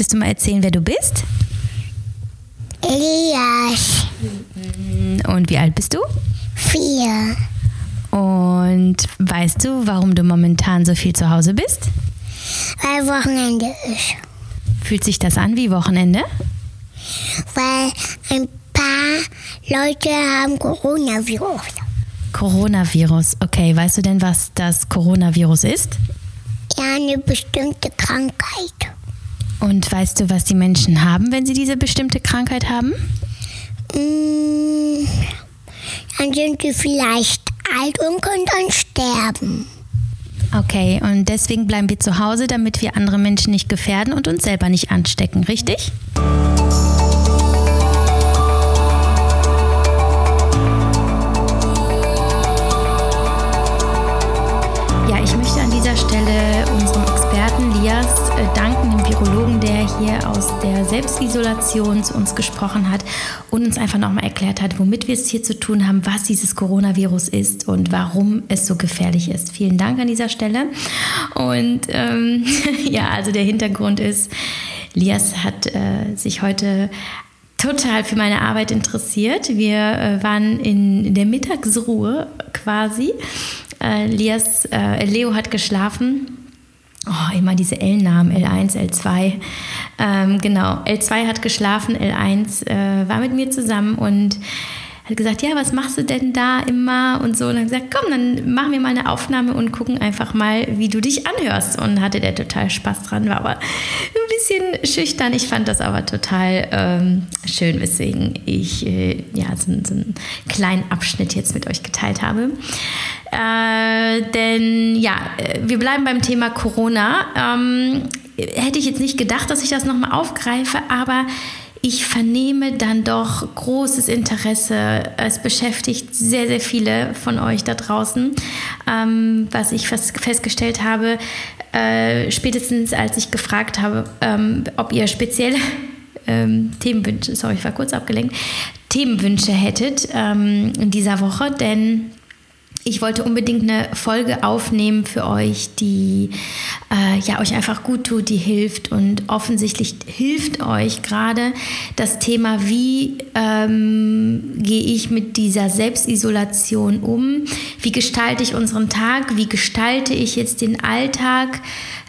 Willst du mal erzählen, wer du bist? Elias, Und wie alt bist du? vier, Und weißt du, warum du momentan so viel zu Hause bist? weil Wochenende ist. Fühlt sich das an wie Wochenende? Weil ein paar Leute haben Coronavirus. Coronavirus. Okay, weißt du denn, was das Coronavirus ist? Ja, eine bestimmte Krankheit. Und weißt du, was die Menschen haben, wenn sie diese bestimmte Krankheit haben? Mm, dann sind sie vielleicht alt und können dann sterben. Okay, und deswegen bleiben wir zu Hause, damit wir andere Menschen nicht gefährden und uns selber nicht anstecken, richtig? Hier aus der Selbstisolation zu uns gesprochen hat und uns einfach nochmal erklärt hat, womit wir es hier zu tun haben, was dieses Coronavirus ist und warum es so gefährlich ist. Vielen Dank an dieser Stelle. Und ähm, ja, also der Hintergrund ist, Lias hat äh, sich heute total für meine Arbeit interessiert. Wir äh, waren in, der Mittagsruhe quasi. Äh, Lias, äh, Leo hat geschlafen. Oh, immer diese L-Namen, L1, L2. Ähm, genau, L2 hat geschlafen, L1 äh, war mit mir zusammen und hat gesagt, ja, was machst du denn da immer und so. Und dann gesagt, komm, dann machen wir mal eine Aufnahme und gucken einfach mal, wie du dich anhörst. Und hatte der total Spaß dran, war aber ein bisschen schüchtern. Ich fand das aber total ähm, schön, weswegen ich äh, ja, so, so einen kleinen Abschnitt jetzt mit euch geteilt habe. Äh, denn ja, äh, wir bleiben beim Thema Corona. Ähm, hätte ich jetzt nicht gedacht, dass ich das nochmal aufgreife, aber ich vernehme dann doch großes Interesse. Es beschäftigt sehr, sehr viele von euch da draußen. Ähm, was ich fest, festgestellt habe, äh, spätestens als ich gefragt habe, ähm, ob ihr spezielle ähm, Themenwünsche, sorry, ich war kurz abgelenkt, Themenwünsche hättet ähm, in dieser Woche, denn ich wollte unbedingt eine Folge aufnehmen für euch, die äh, ja euch einfach gut tut, die hilft und offensichtlich hilft euch gerade das Thema, wie ähm, gehe ich mit dieser Selbstisolation um, wie gestalte ich unseren Tag, wie gestalte ich jetzt den Alltag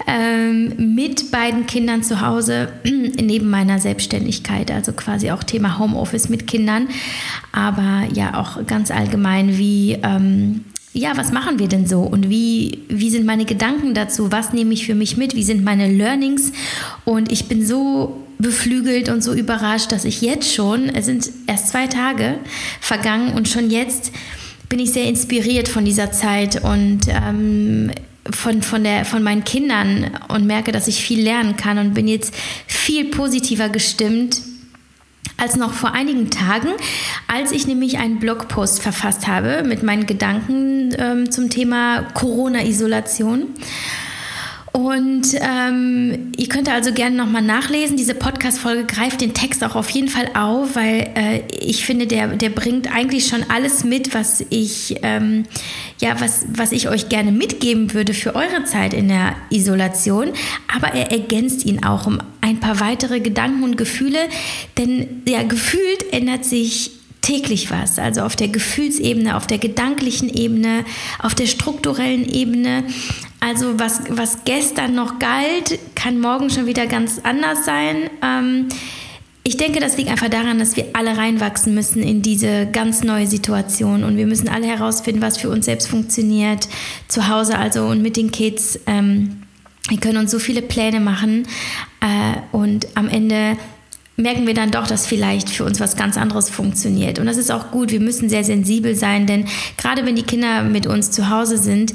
ähm, mit beiden Kindern zu Hause neben meiner Selbstständigkeit, also quasi auch Thema Homeoffice mit Kindern, aber ja auch ganz allgemein, wie ähm, ja, was machen wir denn so und wie, wie sind meine Gedanken dazu? Was nehme ich für mich mit? Wie sind meine Learnings? Und ich bin so beflügelt und so überrascht, dass ich jetzt schon, es sind erst zwei Tage vergangen und schon jetzt bin ich sehr inspiriert von dieser Zeit und ähm, von, von, der, von meinen Kindern und merke, dass ich viel lernen kann und bin jetzt viel positiver gestimmt als noch vor einigen Tagen, als ich nämlich einen Blogpost verfasst habe mit meinen Gedanken ähm, zum Thema Corona-Isolation. Und ähm, ihr könnt also gerne nochmal nachlesen. Diese Podcast-Folge greift den Text auch auf jeden Fall auf, weil äh, ich finde, der, der bringt eigentlich schon alles mit, was ich, ähm, ja, was, was ich euch gerne mitgeben würde für eure Zeit in der Isolation. Aber er ergänzt ihn auch um ein paar weitere Gedanken und Gefühle, denn ja, gefühlt ändert sich täglich was, also auf der Gefühlsebene, auf der gedanklichen Ebene, auf der strukturellen Ebene. Also was, was gestern noch galt, kann morgen schon wieder ganz anders sein. Ähm, ich denke, das liegt einfach daran, dass wir alle reinwachsen müssen in diese ganz neue Situation und wir müssen alle herausfinden, was für uns selbst funktioniert, zu Hause also und mit den Kids. Ähm, wir können uns so viele Pläne machen äh, und am Ende merken wir dann doch, dass vielleicht für uns was ganz anderes funktioniert. Und das ist auch gut. Wir müssen sehr sensibel sein, denn gerade wenn die Kinder mit uns zu Hause sind,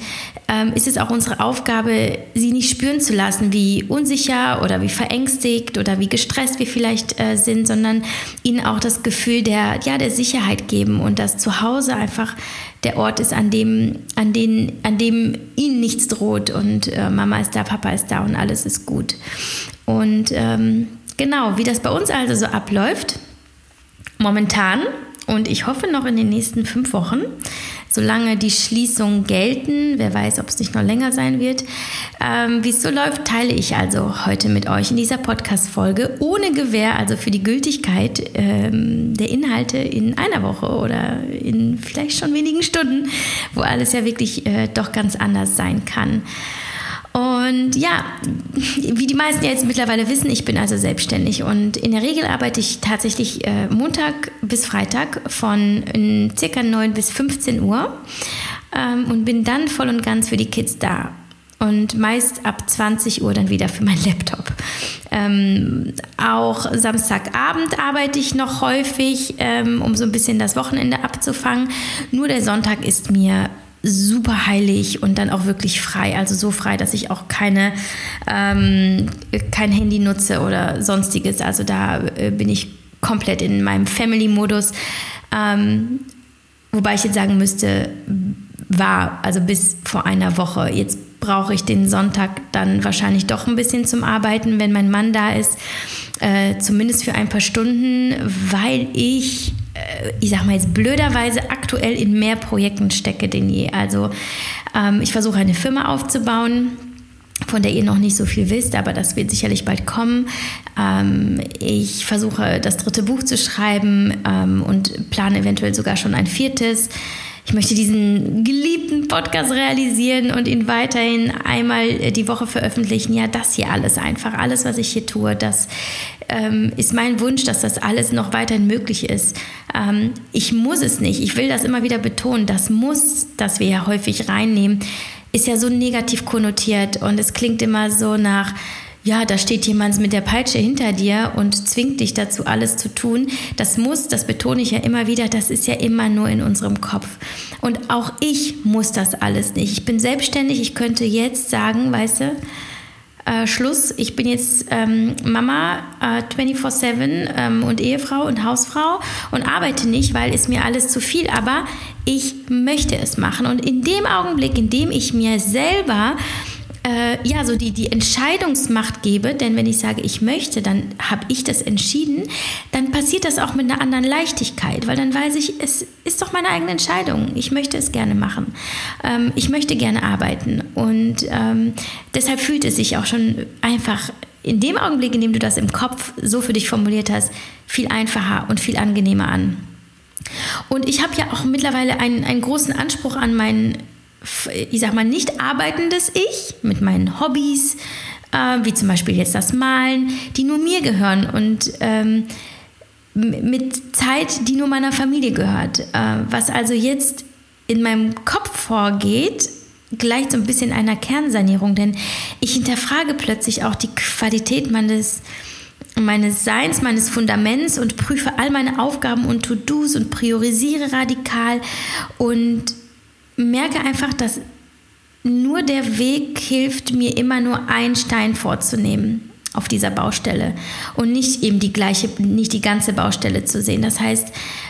ähm, ist es auch unsere Aufgabe, sie nicht spüren zu lassen, wie unsicher oder wie verängstigt oder wie gestresst wir vielleicht äh, sind, sondern ihnen auch das Gefühl der, ja, der Sicherheit geben und dass zu Hause einfach der Ort ist, an dem, an, den, an dem ihnen nichts droht und äh, Mama ist da, Papa ist da und alles ist gut. Und ähm, Genau, wie das bei uns also so abläuft, momentan und ich hoffe noch in den nächsten fünf Wochen, solange die Schließungen gelten. Wer weiß, ob es nicht noch länger sein wird. Ähm, Wie es so läuft, teile ich also heute mit euch in dieser Podcast-Folge ohne Gewähr, also für die Gültigkeit ähm, der Inhalte in einer Woche oder in vielleicht schon wenigen Stunden, wo alles ja wirklich äh, doch ganz anders sein kann. Und ja, wie die meisten jetzt mittlerweile wissen, ich bin also selbstständig und in der Regel arbeite ich tatsächlich äh, Montag bis Freitag von circa 9 bis 15 Uhr ähm, und bin dann voll und ganz für die Kids da. Und meist ab 20 Uhr dann wieder für meinen Laptop. Ähm, auch Samstagabend arbeite ich noch häufig, ähm, um so ein bisschen das Wochenende abzufangen. Nur der Sonntag ist mir super heilig und dann auch wirklich frei. Also so frei, dass ich auch keine, ähm, kein Handy nutze oder sonstiges. Also da äh, bin ich komplett in meinem Family-Modus. Ähm, wobei ich jetzt sagen müsste, war, also bis vor einer Woche. Jetzt brauche ich den Sonntag dann wahrscheinlich doch ein bisschen zum Arbeiten, wenn mein Mann da ist. Äh, zumindest für ein paar Stunden, weil ich ich sag mal jetzt blöderweise aktuell in mehr Projekten stecke denn je. Also ähm, ich versuche eine Firma aufzubauen von der ihr noch nicht so viel wisst, aber das wird sicherlich bald kommen. Ähm, ich versuche das dritte Buch zu schreiben ähm, und plane eventuell sogar schon ein viertes. Ich möchte diesen geliebten Podcast realisieren und ihn weiterhin einmal die Woche veröffentlichen. Ja, das hier alles einfach, alles, was ich hier tue, das ähm, ist mein Wunsch, dass das alles noch weiterhin möglich ist. Ähm, ich muss es nicht. Ich will das immer wieder betonen. Das muss, das wir ja häufig reinnehmen, ist ja so negativ konnotiert und es klingt immer so nach, ja, da steht jemand mit der Peitsche hinter dir und zwingt dich dazu, alles zu tun. Das muss, das betone ich ja immer wieder, das ist ja immer nur in unserem Kopf. Und auch ich muss das alles nicht. Ich bin selbstständig, ich könnte jetzt sagen, weißt du, äh, Schluss, ich bin jetzt ähm, Mama äh, 24-7 ähm, und Ehefrau und Hausfrau und arbeite nicht, weil es mir alles zu viel, aber ich möchte es machen. Und in dem Augenblick, in dem ich mir selber äh, ja, so die, die Entscheidungsmacht gebe, denn wenn ich sage, ich möchte, dann habe ich das entschieden, dann passiert das auch mit einer anderen Leichtigkeit, weil dann weiß ich, es ist doch meine eigene Entscheidung. Ich möchte es gerne machen. Ähm, ich möchte gerne arbeiten. Und ähm, deshalb fühlt es sich auch schon einfach in dem Augenblick, in dem du das im Kopf so für dich formuliert hast, viel einfacher und viel angenehmer an. Und ich habe ja auch mittlerweile einen, einen großen Anspruch an meinen ich sag mal, nicht arbeitendes Ich mit meinen Hobbys, äh, wie zum Beispiel jetzt das Malen, die nur mir gehören und ähm, mit Zeit, die nur meiner Familie gehört. Äh, was also jetzt in meinem Kopf vorgeht, gleicht so ein bisschen einer Kernsanierung, denn ich hinterfrage plötzlich auch die Qualität meines meines Seins, meines Fundaments und prüfe all meine Aufgaben und To-Dos und priorisiere radikal und merke einfach, dass nur der Weg hilft mir immer nur einen Stein vorzunehmen auf dieser Baustelle und nicht eben die gleiche, nicht die ganze Baustelle zu sehen. Das heißt,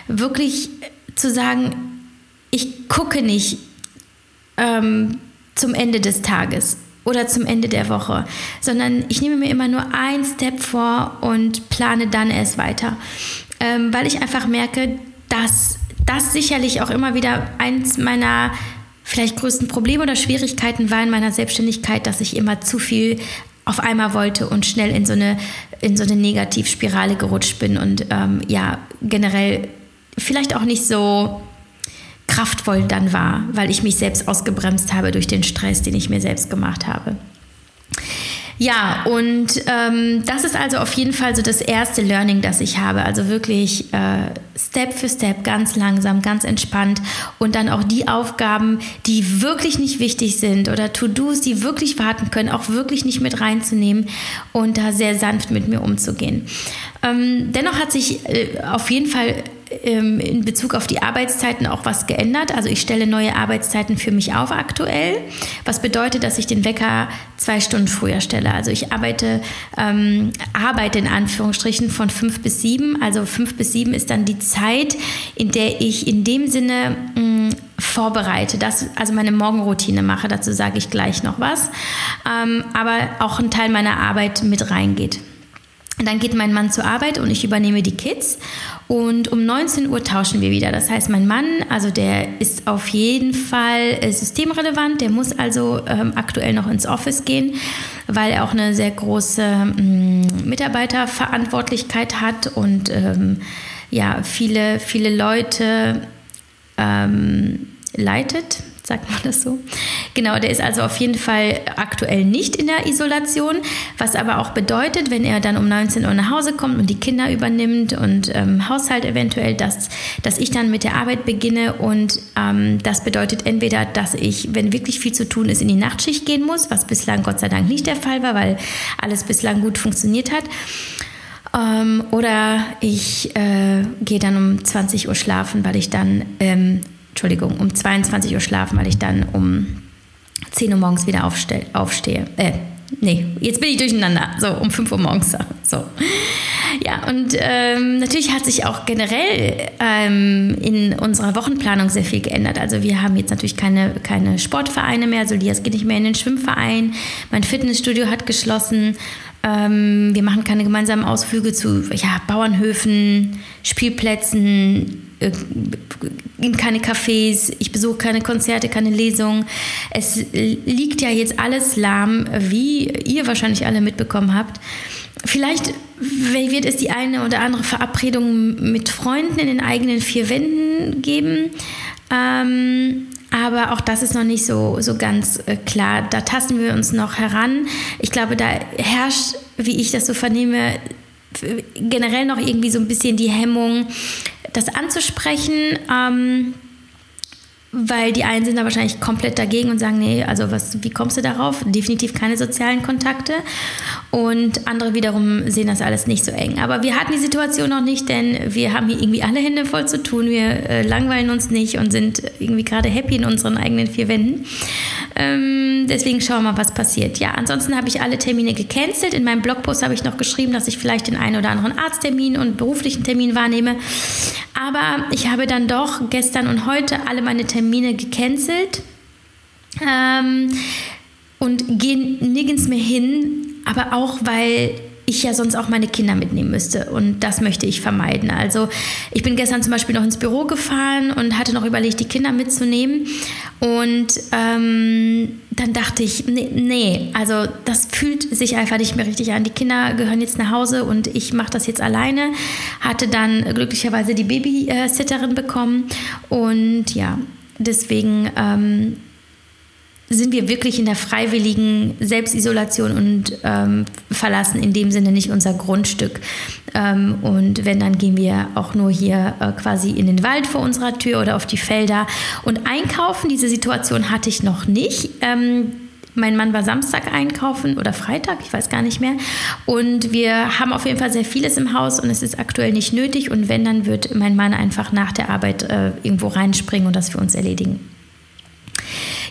wirklich zu sagen, ich gucke nicht ähm, zum Ende des Tages oder zum Ende der Woche, sondern ich nehme mir immer nur ein Step vor und plane dann erst weiter, ähm, weil ich einfach merke, dass das sicherlich auch immer wieder eins meiner vielleicht größten Probleme oder Schwierigkeiten war in meiner Selbstständigkeit, dass ich immer zu viel auf einmal wollte und schnell in so eine, in so eine Negativspirale gerutscht bin und ähm, ja, generell vielleicht auch nicht so kraftvoll dann war, weil ich mich selbst ausgebremst habe durch den Stress, den ich mir selbst gemacht habe. Ja, und ähm, das ist also auf jeden Fall so das erste Learning, das ich habe. Also wirklich äh, Step für Step, ganz langsam, ganz entspannt und dann auch die Aufgaben, die wirklich nicht wichtig sind oder To-Dos, die wirklich warten können, auch wirklich nicht mit reinzunehmen und da sehr sanft mit mir umzugehen. Ähm, dennoch hat sich äh, auf jeden Fall ähm, in Bezug auf die Arbeitszeiten auch was geändert. Also ich stelle neue Arbeitszeiten für mich auf aktuell, was bedeutet, dass ich den Wecker zwei Stunden früher stelle. Also ich arbeite, ähm, arbeite in Anführungsstrichen von fünf bis sieben. Also fünf bis sieben ist dann die Zeit, in der ich in dem Sinne mh, mm, vorbereite, das, also meine Morgenroutine mache. Dazu sage ich gleich noch was. Ähm, aber auch ein Teil meiner Arbeit mit reingeht. Dann geht mein Mann zur Arbeit und ich übernehme die Kids. Und um 19 Uhr tauschen wir wieder. Das heißt, mein Mann, also der ist auf jeden Fall äh, systemrelevant. Der muss also ähm, aktuell noch ins Office gehen, weil er auch eine sehr große ähm, Mitarbeiterverantwortlichkeit hat und ähm, ja, viele, viele Leute ähm, leitet sagt man das so? Genau, der ist also auf jeden Fall aktuell nicht in der Isolation, was aber auch bedeutet, wenn er dann um 19 Uhr nach Hause kommt und die Kinder übernimmt und ähm, Haushalt eventuell, dass, dass ich dann mit der Arbeit beginne und ähm, das bedeutet entweder, dass ich, wenn wirklich viel zu tun ist, in die Nachtschicht gehen muss, was bislang Gott sei Dank nicht der Fall war, weil alles bislang gut funktioniert hat. Ähm, oder ich äh, gehe dann um 20 Uhr schlafen, weil ich dann ähm, Entschuldigung, um 22 Uhr schlafen, weil ich dann um 10 Uhr morgens wieder aufstehe. Äh, nee, jetzt bin ich durcheinander. So, um 5 Uhr morgens. So. Ja, und ähm, natürlich hat sich auch generell ähm, in unserer Wochenplanung sehr viel geändert. Also wir haben jetzt natürlich keine, keine Sportvereine mehr. Also Lias geht nicht mehr in den Schwimmverein. Mein Fitnessstudio hat geschlossen. Ähm, wir machen keine gemeinsamen Ausflüge zu ja, Bauernhöfen, Spielplätzen, in keine Cafés, ich besuche keine Konzerte, keine Lesungen. Es liegt ja jetzt alles lahm, wie ihr wahrscheinlich alle mitbekommen habt. Vielleicht wird es die eine oder andere Verabredung mit Freunden in den eigenen vier Wänden geben. Ähm, aber auch das ist noch nicht so, so ganz äh, klar. Da tasten wir uns noch heran. Ich glaube, da herrscht, wie ich das so vernehme, generell noch irgendwie so ein bisschen die Hemmung, das anzusprechen. Ähm, weil die einen sind da wahrscheinlich komplett dagegen und sagen, nee, also was, wie kommst du darauf? Definitiv keine sozialen Kontakte. Und andere wiederum sehen das alles nicht so eng. Aber wir hatten die Situation noch nicht, denn wir haben hier irgendwie alle Hände voll zu tun. Wir äh, langweilen uns nicht und sind irgendwie gerade happy in unseren eigenen vier Wänden. Ähm, deswegen schauen wir mal, was passiert. Ja, ansonsten habe ich alle Termine gecancelt. In meinem Blogpost habe ich noch geschrieben, dass ich vielleicht den einen oder anderen Arzttermin und beruflichen Termin wahrnehme. Aber ich habe dann doch gestern und heute alle meine Termine gecancelt ähm, und gehe nirgends mehr hin, aber auch weil ich ja sonst auch meine Kinder mitnehmen müsste. Und das möchte ich vermeiden. Also ich bin gestern zum Beispiel noch ins Büro gefahren und hatte noch überlegt, die Kinder mitzunehmen. Und ähm, dann dachte ich, nee, nee, also das fühlt sich einfach nicht mehr richtig an. Die Kinder gehören jetzt nach Hause und ich mache das jetzt alleine. Hatte dann glücklicherweise die Babysitterin bekommen. Und ja, deswegen ähm, sind wir wirklich in der freiwilligen Selbstisolation und ähm, verlassen in dem Sinne nicht unser Grundstück. Ähm, und wenn, dann gehen wir auch nur hier äh, quasi in den Wald vor unserer Tür oder auf die Felder. Und einkaufen, diese Situation hatte ich noch nicht. Ähm, mein Mann war Samstag einkaufen oder Freitag, ich weiß gar nicht mehr. Und wir haben auf jeden Fall sehr vieles im Haus und es ist aktuell nicht nötig. Und wenn, dann wird mein Mann einfach nach der Arbeit äh, irgendwo reinspringen und das für uns erledigen.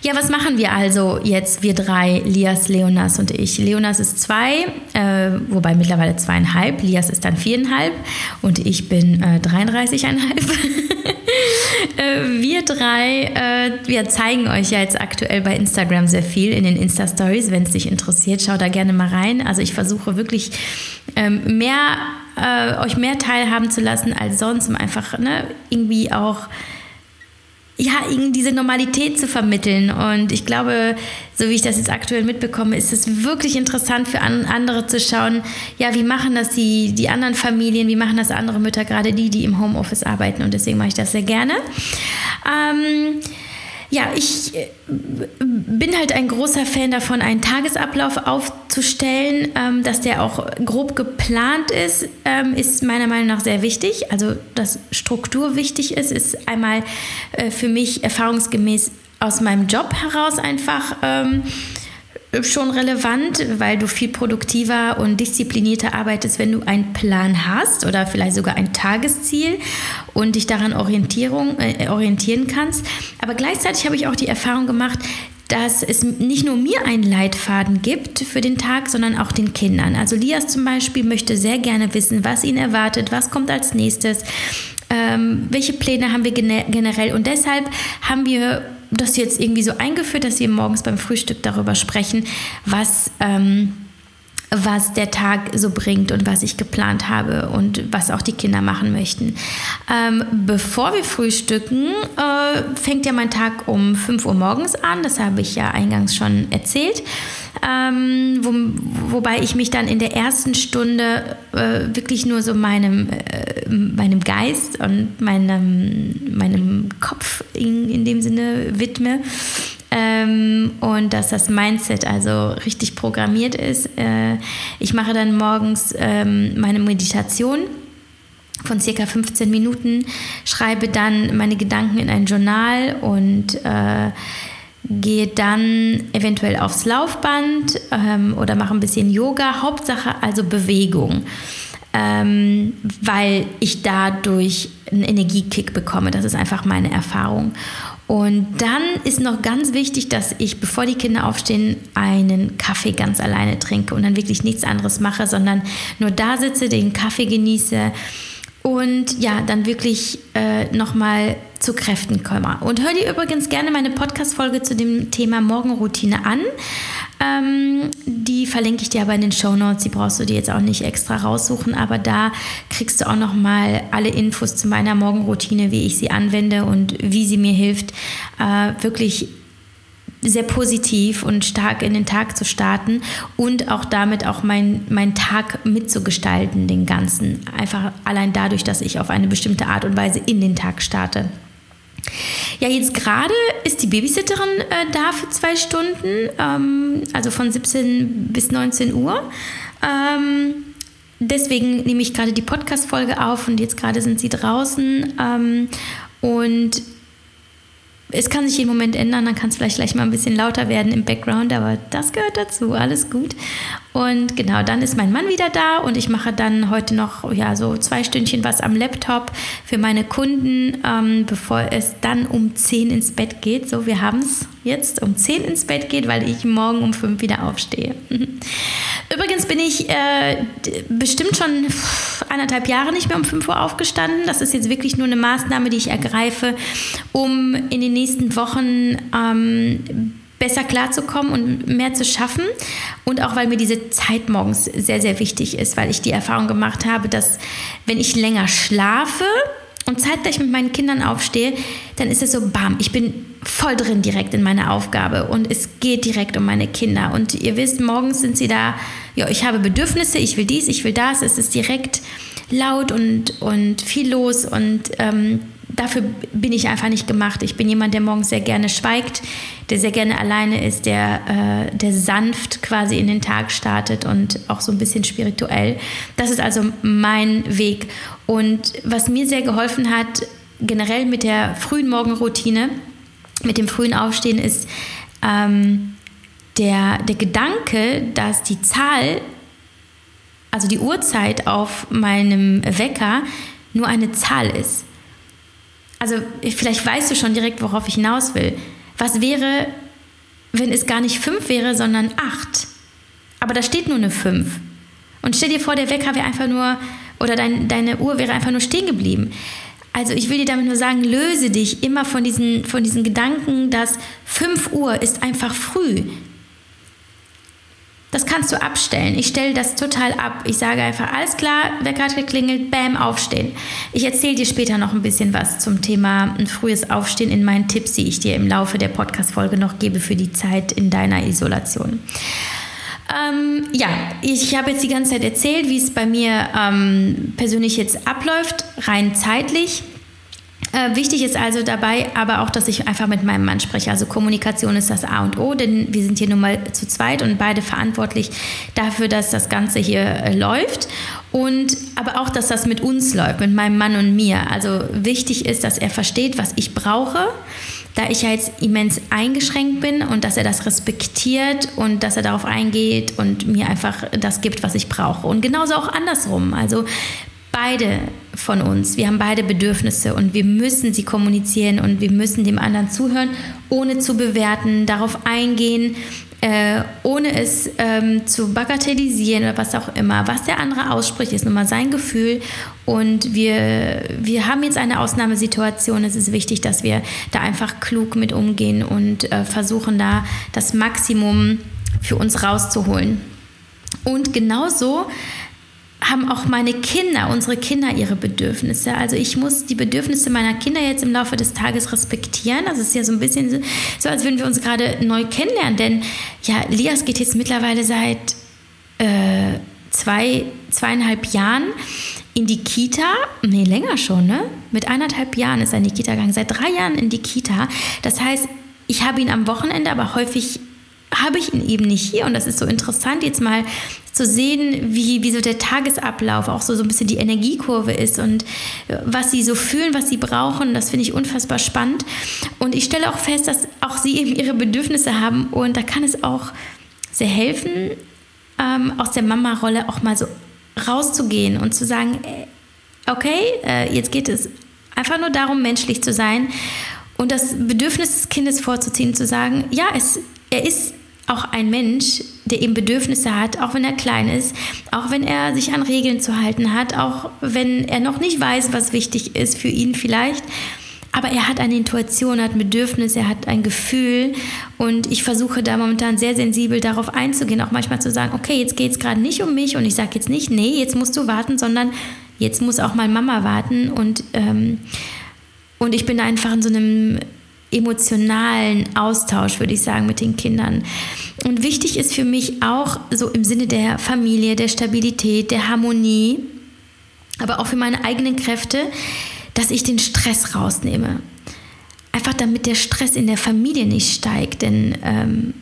Ja, was machen wir also jetzt, wir drei, Lias, Leonas und ich? Leonas ist zwei, äh, wobei mittlerweile zweieinhalb. Lias ist dann viereinhalb und ich bin äh, 33,5. äh, wir drei, äh, wir zeigen euch ja jetzt aktuell bei Instagram sehr viel in den Insta-Stories. Wenn es dich interessiert, schau da gerne mal rein. Also ich versuche wirklich ähm, mehr, äh, euch mehr teilhaben zu lassen als sonst, um einfach ne, irgendwie auch ja, diese Normalität zu vermitteln. Und ich glaube, so wie ich das jetzt aktuell mitbekomme, ist es wirklich interessant für andere zu schauen, ja, wie machen das die, die anderen Familien, wie machen das andere Mütter, gerade die, die im Homeoffice arbeiten. Und deswegen mache ich das sehr gerne. Ähm, ja, ich äh, bin halt ein großer Fan davon, einen Tagesablauf aufzustellen, ähm, dass der auch grob geplant ist, ähm, ist meiner Meinung nach sehr wichtig. Also, dass Struktur wichtig ist, ist einmal äh, für mich erfahrungsgemäß aus meinem Job heraus einfach ähm, schon relevant, weil du viel produktiver und disziplinierter arbeitest, wenn du einen Plan hast oder vielleicht sogar ein Tagesziel und dich daran Orientierung, äh, orientieren kannst. Aber gleichzeitig habe ich auch die Erfahrung gemacht, dass es nicht nur mir einen Leitfaden gibt für den Tag, sondern auch den Kindern. Also Lias zum Beispiel möchte sehr gerne wissen, was ihn erwartet, was kommt als nächstes, ähm, welche Pläne haben wir generell. Und deshalb haben wir das jetzt irgendwie so eingeführt, dass wir morgens beim Frühstück darüber sprechen, was, ähm, was der Tag so bringt und was ich geplant habe und was auch die Kinder machen möchten. Ähm, bevor wir frühstücken, äh, fängt ja mein Tag um 5 Uhr morgens an, das habe ich ja eingangs schon erzählt. Ähm, wo, wobei ich mich dann in der ersten Stunde äh, wirklich nur so meinem, äh, meinem Geist und meinem, meinem Kopf in, in dem Sinne widme ähm, und dass das Mindset also richtig programmiert ist. Äh, ich mache dann morgens ähm, meine Meditation von circa 15 Minuten, schreibe dann meine Gedanken in ein Journal und äh, gehe dann eventuell aufs Laufband ähm, oder mache ein bisschen Yoga. Hauptsache also Bewegung, ähm, weil ich dadurch einen Energiekick bekomme. Das ist einfach meine Erfahrung. Und dann ist noch ganz wichtig, dass ich, bevor die Kinder aufstehen, einen Kaffee ganz alleine trinke und dann wirklich nichts anderes mache, sondern nur da sitze, den Kaffee genieße und ja, dann wirklich äh, nochmal zu Kräften komme. Und hör dir übrigens gerne meine Podcast-Folge zu dem Thema Morgenroutine an. Ähm, die verlinke ich dir aber in den Show Notes. Die brauchst du dir jetzt auch nicht extra raussuchen, aber da kriegst du auch noch mal alle Infos zu meiner Morgenroutine, wie ich sie anwende und wie sie mir hilft, äh, wirklich sehr positiv und stark in den Tag zu starten und auch damit auch meinen mein Tag mitzugestalten, den ganzen. Einfach allein dadurch, dass ich auf eine bestimmte Art und Weise in den Tag starte. Ja, jetzt gerade ist die Babysitterin äh, da für zwei Stunden, ähm, also von 17 bis 19 Uhr. Ähm, deswegen nehme ich gerade die Podcast-Folge auf und jetzt gerade sind sie draußen. Ähm, und es kann sich jeden Moment ändern, dann kann es vielleicht gleich mal ein bisschen lauter werden im Background, aber das gehört dazu, alles gut. Und genau, dann ist mein Mann wieder da und ich mache dann heute noch ja so zwei Stündchen was am Laptop für meine Kunden, ähm, bevor es dann um 10 ins Bett geht. So, wir haben es jetzt um 10 ins Bett geht, weil ich morgen um 5 wieder aufstehe. Übrigens bin ich äh, bestimmt schon anderthalb Jahre nicht mehr um 5 Uhr aufgestanden. Das ist jetzt wirklich nur eine Maßnahme, die ich ergreife, um in den nächsten Wochen ähm, besser klarzukommen und mehr zu schaffen. Und auch weil mir diese Zeit morgens sehr, sehr wichtig ist, weil ich die Erfahrung gemacht habe, dass wenn ich länger schlafe und zeitgleich mit meinen Kindern aufstehe, dann ist es so, bam, ich bin voll drin direkt in meine Aufgabe und es geht direkt um meine Kinder. Und ihr wisst, morgens sind sie da, ja, ich habe Bedürfnisse, ich will dies, ich will das, es ist direkt laut und, und viel los und ähm, dafür bin ich einfach nicht gemacht. Ich bin jemand, der morgens sehr gerne schweigt, der sehr gerne alleine ist, der, äh, der sanft quasi in den Tag startet und auch so ein bisschen spirituell. Das ist also mein Weg. Und was mir sehr geholfen hat, generell mit der frühen Morgenroutine, mit dem frühen Aufstehen, ist ähm, der, der Gedanke, dass die Zahl, also die Uhrzeit auf meinem Wecker, nur eine Zahl ist also vielleicht weißt du schon direkt, worauf ich hinaus will. Was wäre, wenn es gar nicht fünf wäre, sondern acht? Aber da steht nur eine fünf. Und stell dir vor, der Wecker wäre einfach nur, oder dein, deine Uhr wäre einfach nur stehen geblieben. Also ich will dir damit nur sagen, löse dich immer von diesen, von diesen Gedanken, dass 5 Uhr ist einfach früh. Das kannst du abstellen. Ich stelle das total ab. Ich sage einfach, alles klar, Wecker hat geklingelt, bam, aufstehen. Ich erzähle dir später noch ein bisschen was zum Thema ein frühes Aufstehen in meinen Tipps, die ich dir im Laufe der Podcast-Folge noch gebe für die Zeit in deiner Isolation. Ähm, ja, ich habe jetzt die ganze Zeit erzählt, wie es bei mir ähm, persönlich jetzt abläuft, rein zeitlich. Äh, wichtig ist also dabei aber auch, dass ich einfach mit meinem Mann spreche. Also Kommunikation ist das A und O, denn wir sind hier nun mal zu zweit und beide verantwortlich dafür, dass das Ganze hier äh, läuft. Und aber auch, dass das mit uns läuft, mit meinem Mann und mir. Also wichtig ist, dass er versteht, was ich brauche da ich ja jetzt immens eingeschränkt bin und dass er das respektiert und dass er darauf eingeht und mir einfach das gibt, was ich brauche. Und genauso auch andersrum. Also beide von uns, wir haben beide Bedürfnisse und wir müssen sie kommunizieren und wir müssen dem anderen zuhören, ohne zu bewerten, darauf eingehen, äh, ohne es ähm, zu bagatellisieren oder was auch immer. Was der andere ausspricht, ist nun mal sein Gefühl und wir, wir haben jetzt eine Ausnahmesituation. Es ist wichtig, dass wir da einfach klug mit umgehen und äh, versuchen da das Maximum für uns rauszuholen. Und genauso haben auch meine Kinder, unsere Kinder ihre Bedürfnisse. Also ich muss die Bedürfnisse meiner Kinder jetzt im Laufe des Tages respektieren. Es ist ja so ein bisschen so, als würden wir uns gerade neu kennenlernen. Denn ja, Lias geht jetzt mittlerweile seit äh, zwei, zweieinhalb Jahren in die Kita. Nee, länger schon, ne? Mit eineinhalb Jahren ist er in die Kita gegangen. Seit drei Jahren in die Kita. Das heißt, ich habe ihn am Wochenende, aber häufig habe ich ihn eben nicht hier. Und das ist so interessant, jetzt mal zu sehen, wie, wie so der Tagesablauf, auch so, so ein bisschen die Energiekurve ist und äh, was sie so fühlen, was sie brauchen. Das finde ich unfassbar spannend. Und ich stelle auch fest, dass auch sie eben ihre Bedürfnisse haben. Und da kann es auch sehr helfen, ähm, aus der Mama-Rolle auch mal so rauszugehen und zu sagen, äh, okay, äh, jetzt geht es einfach nur darum, menschlich zu sein und das Bedürfnis des Kindes vorzuziehen, zu sagen, ja, es, er ist auch ein Mensch, der eben Bedürfnisse hat, auch wenn er klein ist, auch wenn er sich an Regeln zu halten hat, auch wenn er noch nicht weiß, was wichtig ist für ihn vielleicht. Aber er hat eine Intuition, hat ein Bedürfnis, er hat ein Gefühl und ich versuche da momentan sehr sensibel darauf einzugehen, auch manchmal zu sagen, okay, jetzt geht es gerade nicht um mich und ich sage jetzt nicht, nee, jetzt musst du warten, sondern jetzt muss auch mal Mama warten und, ähm, und ich bin einfach in so einem emotionalen Austausch, würde ich sagen, mit den Kindern. Und wichtig ist für mich auch so im Sinne der Familie, der Stabilität, der Harmonie, aber auch für meine eigenen Kräfte, dass ich den Stress rausnehme. Einfach damit der Stress in der Familie nicht steigt, denn ähm,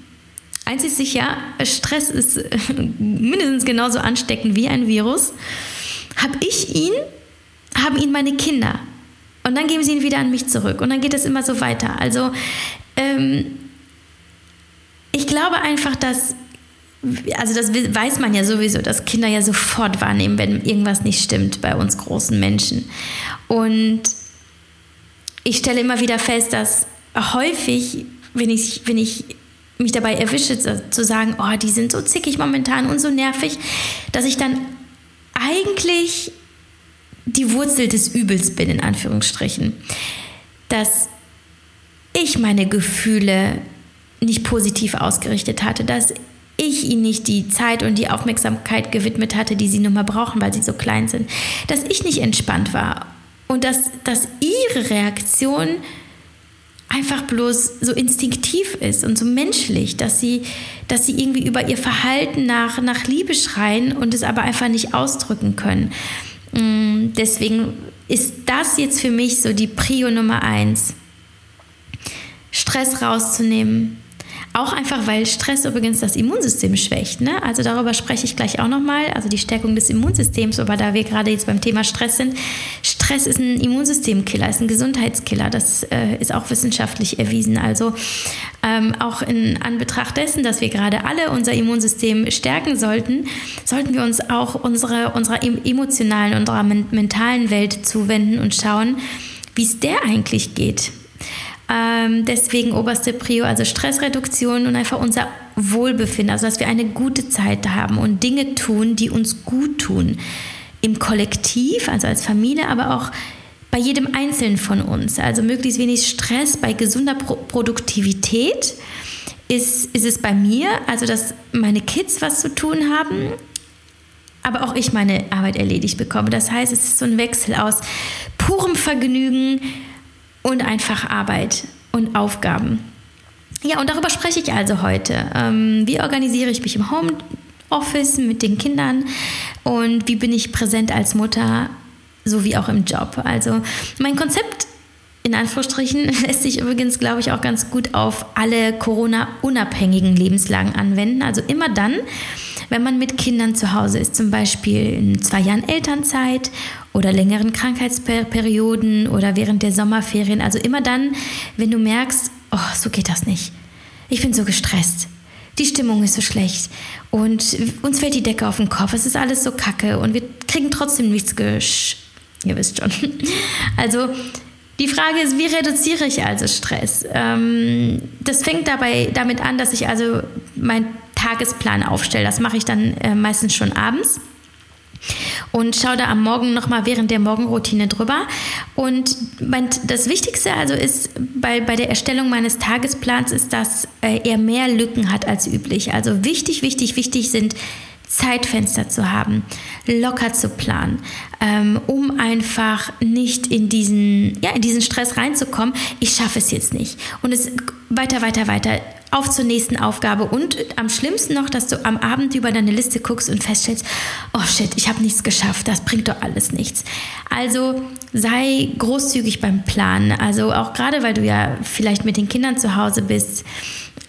eins ist sicher, Stress ist mindestens genauso ansteckend wie ein Virus. Habe ich ihn, haben ihn meine Kinder. Und dann geben sie ihn wieder an mich zurück. Und dann geht es immer so weiter. Also ähm, ich glaube einfach, dass, also das weiß man ja sowieso, dass Kinder ja sofort wahrnehmen, wenn irgendwas nicht stimmt bei uns großen Menschen. Und ich stelle immer wieder fest, dass häufig, wenn ich, wenn ich mich dabei erwische, zu sagen, oh, die sind so zickig momentan und so nervig, dass ich dann eigentlich die Wurzel des Übels bin, in Anführungsstrichen. Dass ich meine Gefühle nicht positiv ausgerichtet hatte, dass ich ihnen nicht die Zeit und die Aufmerksamkeit gewidmet hatte, die sie nun mal brauchen, weil sie so klein sind, dass ich nicht entspannt war und dass, dass ihre Reaktion einfach bloß so instinktiv ist und so menschlich, dass sie, dass sie irgendwie über ihr Verhalten nach, nach Liebe schreien und es aber einfach nicht ausdrücken können. Mm, deswegen ist das jetzt für mich so die Prio Nummer eins. Stress rauszunehmen, auch einfach, weil Stress übrigens das Immunsystem schwächt. Ne? Also darüber spreche ich gleich auch nochmal. Also die Stärkung des Immunsystems, aber da wir gerade jetzt beim Thema Stress sind. Stress ist ein Immunsystemkiller, ist ein Gesundheitskiller. Das äh, ist auch wissenschaftlich erwiesen. Also ähm, auch in Anbetracht dessen, dass wir gerade alle unser Immunsystem stärken sollten, sollten wir uns auch unsere, unserer emotionalen, unserer mentalen Welt zuwenden und schauen, wie es der eigentlich geht. Ähm, deswegen oberste Prio, also Stressreduktion und einfach unser Wohlbefinden, also dass wir eine gute Zeit haben und Dinge tun, die uns gut tun. Im Kollektiv, also als Familie, aber auch bei jedem Einzelnen von uns. Also möglichst wenig Stress bei gesunder Pro Produktivität ist, ist es bei mir, also dass meine Kids was zu tun haben, aber auch ich meine Arbeit erledigt bekomme. Das heißt, es ist so ein Wechsel aus purem Vergnügen, und einfach Arbeit und Aufgaben. Ja, und darüber spreche ich also heute. Ähm, wie organisiere ich mich im Homeoffice mit den Kindern und wie bin ich präsent als Mutter sowie auch im Job? Also mein Konzept in Anführungsstrichen lässt sich übrigens, glaube ich, auch ganz gut auf alle Corona-unabhängigen Lebenslagen anwenden. Also immer dann, wenn man mit Kindern zu Hause ist, zum Beispiel in zwei Jahren Elternzeit oder längeren Krankheitsperioden oder während der Sommerferien. Also immer dann, wenn du merkst, oh, so geht das nicht. Ich bin so gestresst. Die Stimmung ist so schlecht und uns fällt die Decke auf den Kopf. Es ist alles so kacke und wir kriegen trotzdem nichts gesch. Ihr wisst schon. Also die Frage ist, wie reduziere ich also Stress? Ähm, das fängt dabei damit an, dass ich also meinen Tagesplan aufstelle. Das mache ich dann äh, meistens schon abends und schaue da am Morgen nochmal während der Morgenroutine drüber. Und mein, das Wichtigste also ist bei, bei der Erstellung meines Tagesplans ist, dass äh, er mehr Lücken hat als üblich. Also wichtig, wichtig, wichtig sind Zeitfenster zu haben, locker zu planen, ähm, um einfach nicht in diesen, ja, in diesen Stress reinzukommen. Ich schaffe es jetzt nicht. Und es weiter, weiter, weiter auf zur nächsten Aufgabe und am schlimmsten noch, dass du am Abend über deine Liste guckst und feststellst, oh shit, ich habe nichts geschafft, das bringt doch alles nichts. Also sei großzügig beim Planen. Also auch gerade, weil du ja vielleicht mit den Kindern zu Hause bist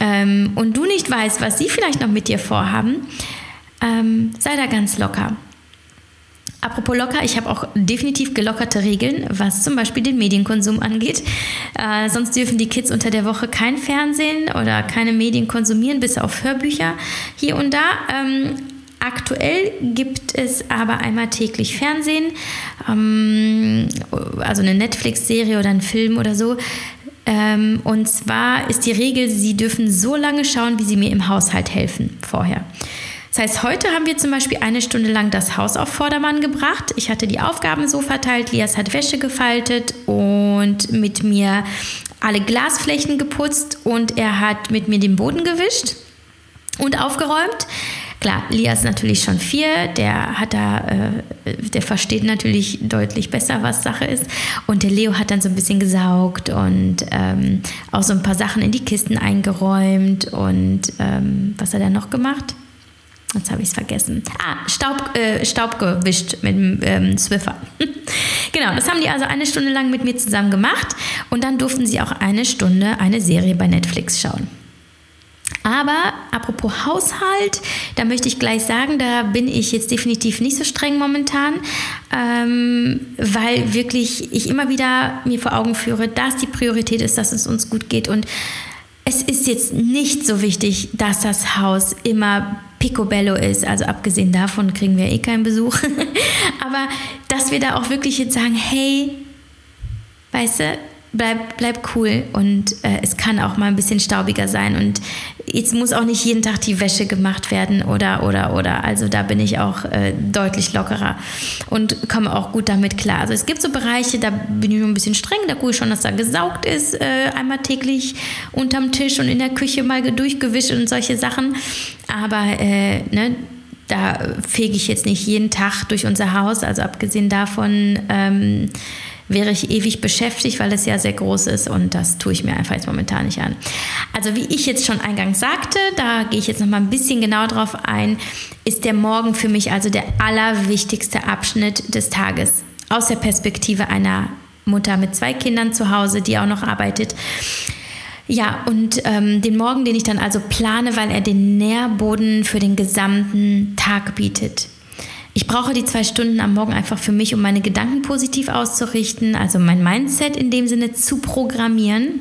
ähm, und du nicht weißt, was sie vielleicht noch mit dir vorhaben, ähm, sei da ganz locker. Apropos locker, ich habe auch definitiv gelockerte Regeln, was zum Beispiel den Medienkonsum angeht. Äh, sonst dürfen die Kids unter der Woche kein Fernsehen oder keine Medien konsumieren, bis auf Hörbücher hier und da. Ähm, aktuell gibt es aber einmal täglich Fernsehen, ähm, also eine Netflix-Serie oder ein Film oder so. Ähm, und zwar ist die Regel, sie dürfen so lange schauen, wie sie mir im Haushalt helfen vorher. Das heißt, heute haben wir zum Beispiel eine Stunde lang das Haus auf Vordermann gebracht. Ich hatte die Aufgaben so verteilt, Lias hat Wäsche gefaltet und mit mir alle Glasflächen geputzt und er hat mit mir den Boden gewischt und aufgeräumt. Klar, Lias ist natürlich schon vier, der hat da, äh, der versteht natürlich deutlich besser, was Sache ist. Und der Leo hat dann so ein bisschen gesaugt und ähm, auch so ein paar Sachen in die Kisten eingeräumt und ähm, was hat er noch gemacht? Jetzt habe ich es vergessen. Ah, Staub, äh, Staub gewischt mit dem ähm, Swiffer. genau, das haben die also eine Stunde lang mit mir zusammen gemacht und dann durften sie auch eine Stunde eine Serie bei Netflix schauen. Aber apropos Haushalt, da möchte ich gleich sagen, da bin ich jetzt definitiv nicht so streng momentan, ähm, weil wirklich ich immer wieder mir vor Augen führe, dass die Priorität ist, dass es uns gut geht und es ist jetzt nicht so wichtig, dass das Haus immer picobello ist. Also abgesehen davon kriegen wir eh keinen Besuch. Aber dass wir da auch wirklich jetzt sagen, hey, weißt du, bleib, bleib cool und äh, es kann auch mal ein bisschen staubiger sein und jetzt muss auch nicht jeden Tag die Wäsche gemacht werden oder oder oder. Also da bin ich auch äh, deutlich lockerer und komme auch gut damit klar. Also es gibt so Bereiche, da bin ich nur ein bisschen streng, da gucke ich schon, dass da gesaugt ist, äh, einmal täglich unterm Tisch und in der Küche mal durchgewischt und solche Sachen. Aber äh, ne, da fege ich jetzt nicht jeden Tag durch unser Haus. Also abgesehen davon ähm, wäre ich ewig beschäftigt, weil es ja sehr groß ist und das tue ich mir einfach jetzt momentan nicht an. Also wie ich jetzt schon eingangs sagte, da gehe ich jetzt noch mal ein bisschen genauer drauf ein, ist der Morgen für mich also der allerwichtigste Abschnitt des Tages aus der Perspektive einer Mutter mit zwei Kindern zu Hause, die auch noch arbeitet. Ja, und ähm, den Morgen, den ich dann also plane, weil er den Nährboden für den gesamten Tag bietet. Ich brauche die zwei Stunden am Morgen einfach für mich, um meine Gedanken positiv auszurichten, also mein Mindset in dem Sinne zu programmieren.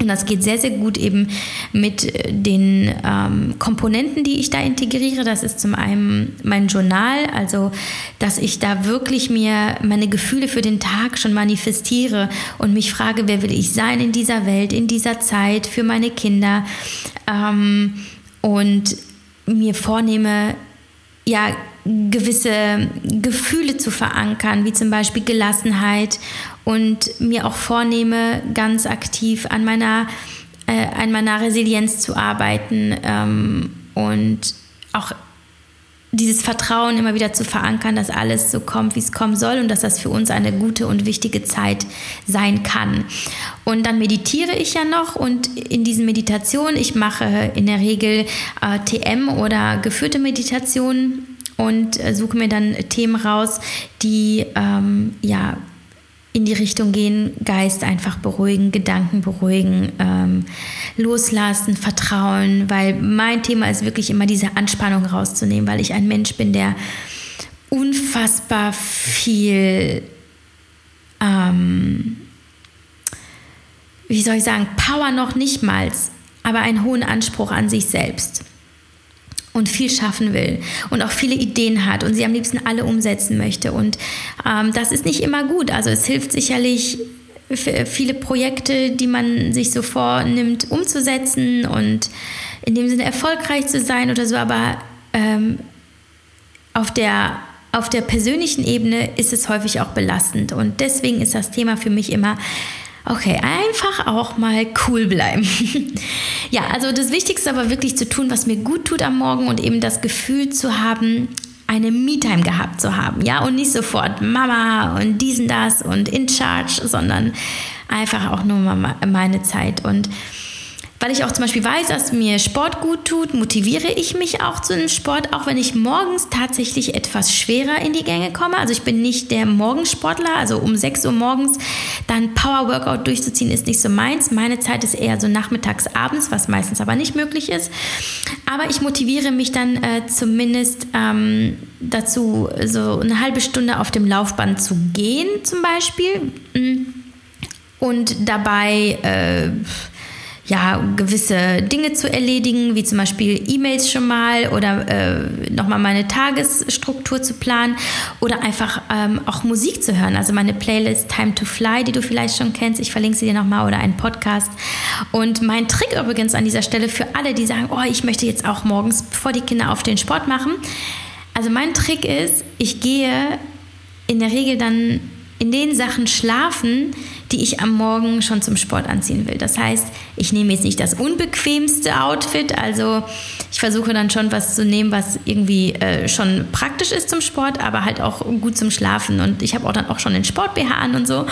Und das geht sehr, sehr gut eben mit äh, den ähm, Komponenten, die ich da integriere. Das ist zum einen mein Journal, also dass ich da wirklich mir meine Gefühle für den Tag schon manifestiere und mich frage, wer will ich sein in dieser Welt, in dieser Zeit, für meine Kinder. Ähm, und mir vornehme, ja, gewisse Gefühle zu verankern, wie zum Beispiel Gelassenheit und mir auch vornehme, ganz aktiv an meiner, äh, an meiner Resilienz zu arbeiten ähm, und auch dieses Vertrauen immer wieder zu verankern, dass alles so kommt, wie es kommen soll und dass das für uns eine gute und wichtige Zeit sein kann. Und dann meditiere ich ja noch und in diesen Meditationen, ich mache in der Regel äh, TM oder geführte Meditationen und äh, suche mir dann Themen raus, die ähm, ja in die Richtung gehen, Geist einfach beruhigen, Gedanken beruhigen, ähm, loslassen, vertrauen, weil mein Thema ist wirklich immer diese Anspannung rauszunehmen, weil ich ein Mensch bin, der unfassbar viel, ähm, wie soll ich sagen, Power noch nicht mal, aber einen hohen Anspruch an sich selbst und viel schaffen will und auch viele Ideen hat und sie am liebsten alle umsetzen möchte. Und ähm, das ist nicht immer gut. Also es hilft sicherlich viele Projekte, die man sich so vornimmt, umzusetzen und in dem Sinne erfolgreich zu sein oder so. Aber ähm, auf der auf der persönlichen Ebene ist es häufig auch belastend. Und deswegen ist das Thema für mich immer Okay, einfach auch mal cool bleiben. ja, also das Wichtigste aber wirklich zu tun, was mir gut tut am Morgen und eben das Gefühl zu haben, eine Me-Time gehabt zu haben, ja, und nicht sofort Mama und diesen das und in charge, sondern einfach auch nur meine Zeit und weil ich auch zum Beispiel weiß, dass mir Sport gut tut, motiviere ich mich auch zu dem Sport, auch wenn ich morgens tatsächlich etwas schwerer in die Gänge komme. Also ich bin nicht der Morgensportler, also um 6 Uhr morgens dann Power-Workout durchzuziehen ist nicht so meins. Meine Zeit ist eher so nachmittags, abends, was meistens aber nicht möglich ist. Aber ich motiviere mich dann äh, zumindest ähm, dazu, so eine halbe Stunde auf dem Laufband zu gehen zum Beispiel. Und dabei... Äh, ja, gewisse Dinge zu erledigen, wie zum Beispiel E-Mails schon mal oder äh, nochmal meine Tagesstruktur zu planen oder einfach ähm, auch Musik zu hören. Also meine Playlist Time to Fly, die du vielleicht schon kennst, ich verlinke sie dir nochmal oder einen Podcast. Und mein Trick übrigens an dieser Stelle für alle, die sagen, oh, ich möchte jetzt auch morgens, bevor die Kinder auf den Sport machen. Also mein Trick ist, ich gehe in der Regel dann in den Sachen schlafen, die ich am Morgen schon zum Sport anziehen will. Das heißt, ich nehme jetzt nicht das unbequemste Outfit, also ich versuche dann schon was zu nehmen, was irgendwie äh, schon praktisch ist zum Sport, aber halt auch gut zum Schlafen. Und ich habe auch dann auch schon den Sport BH an und so.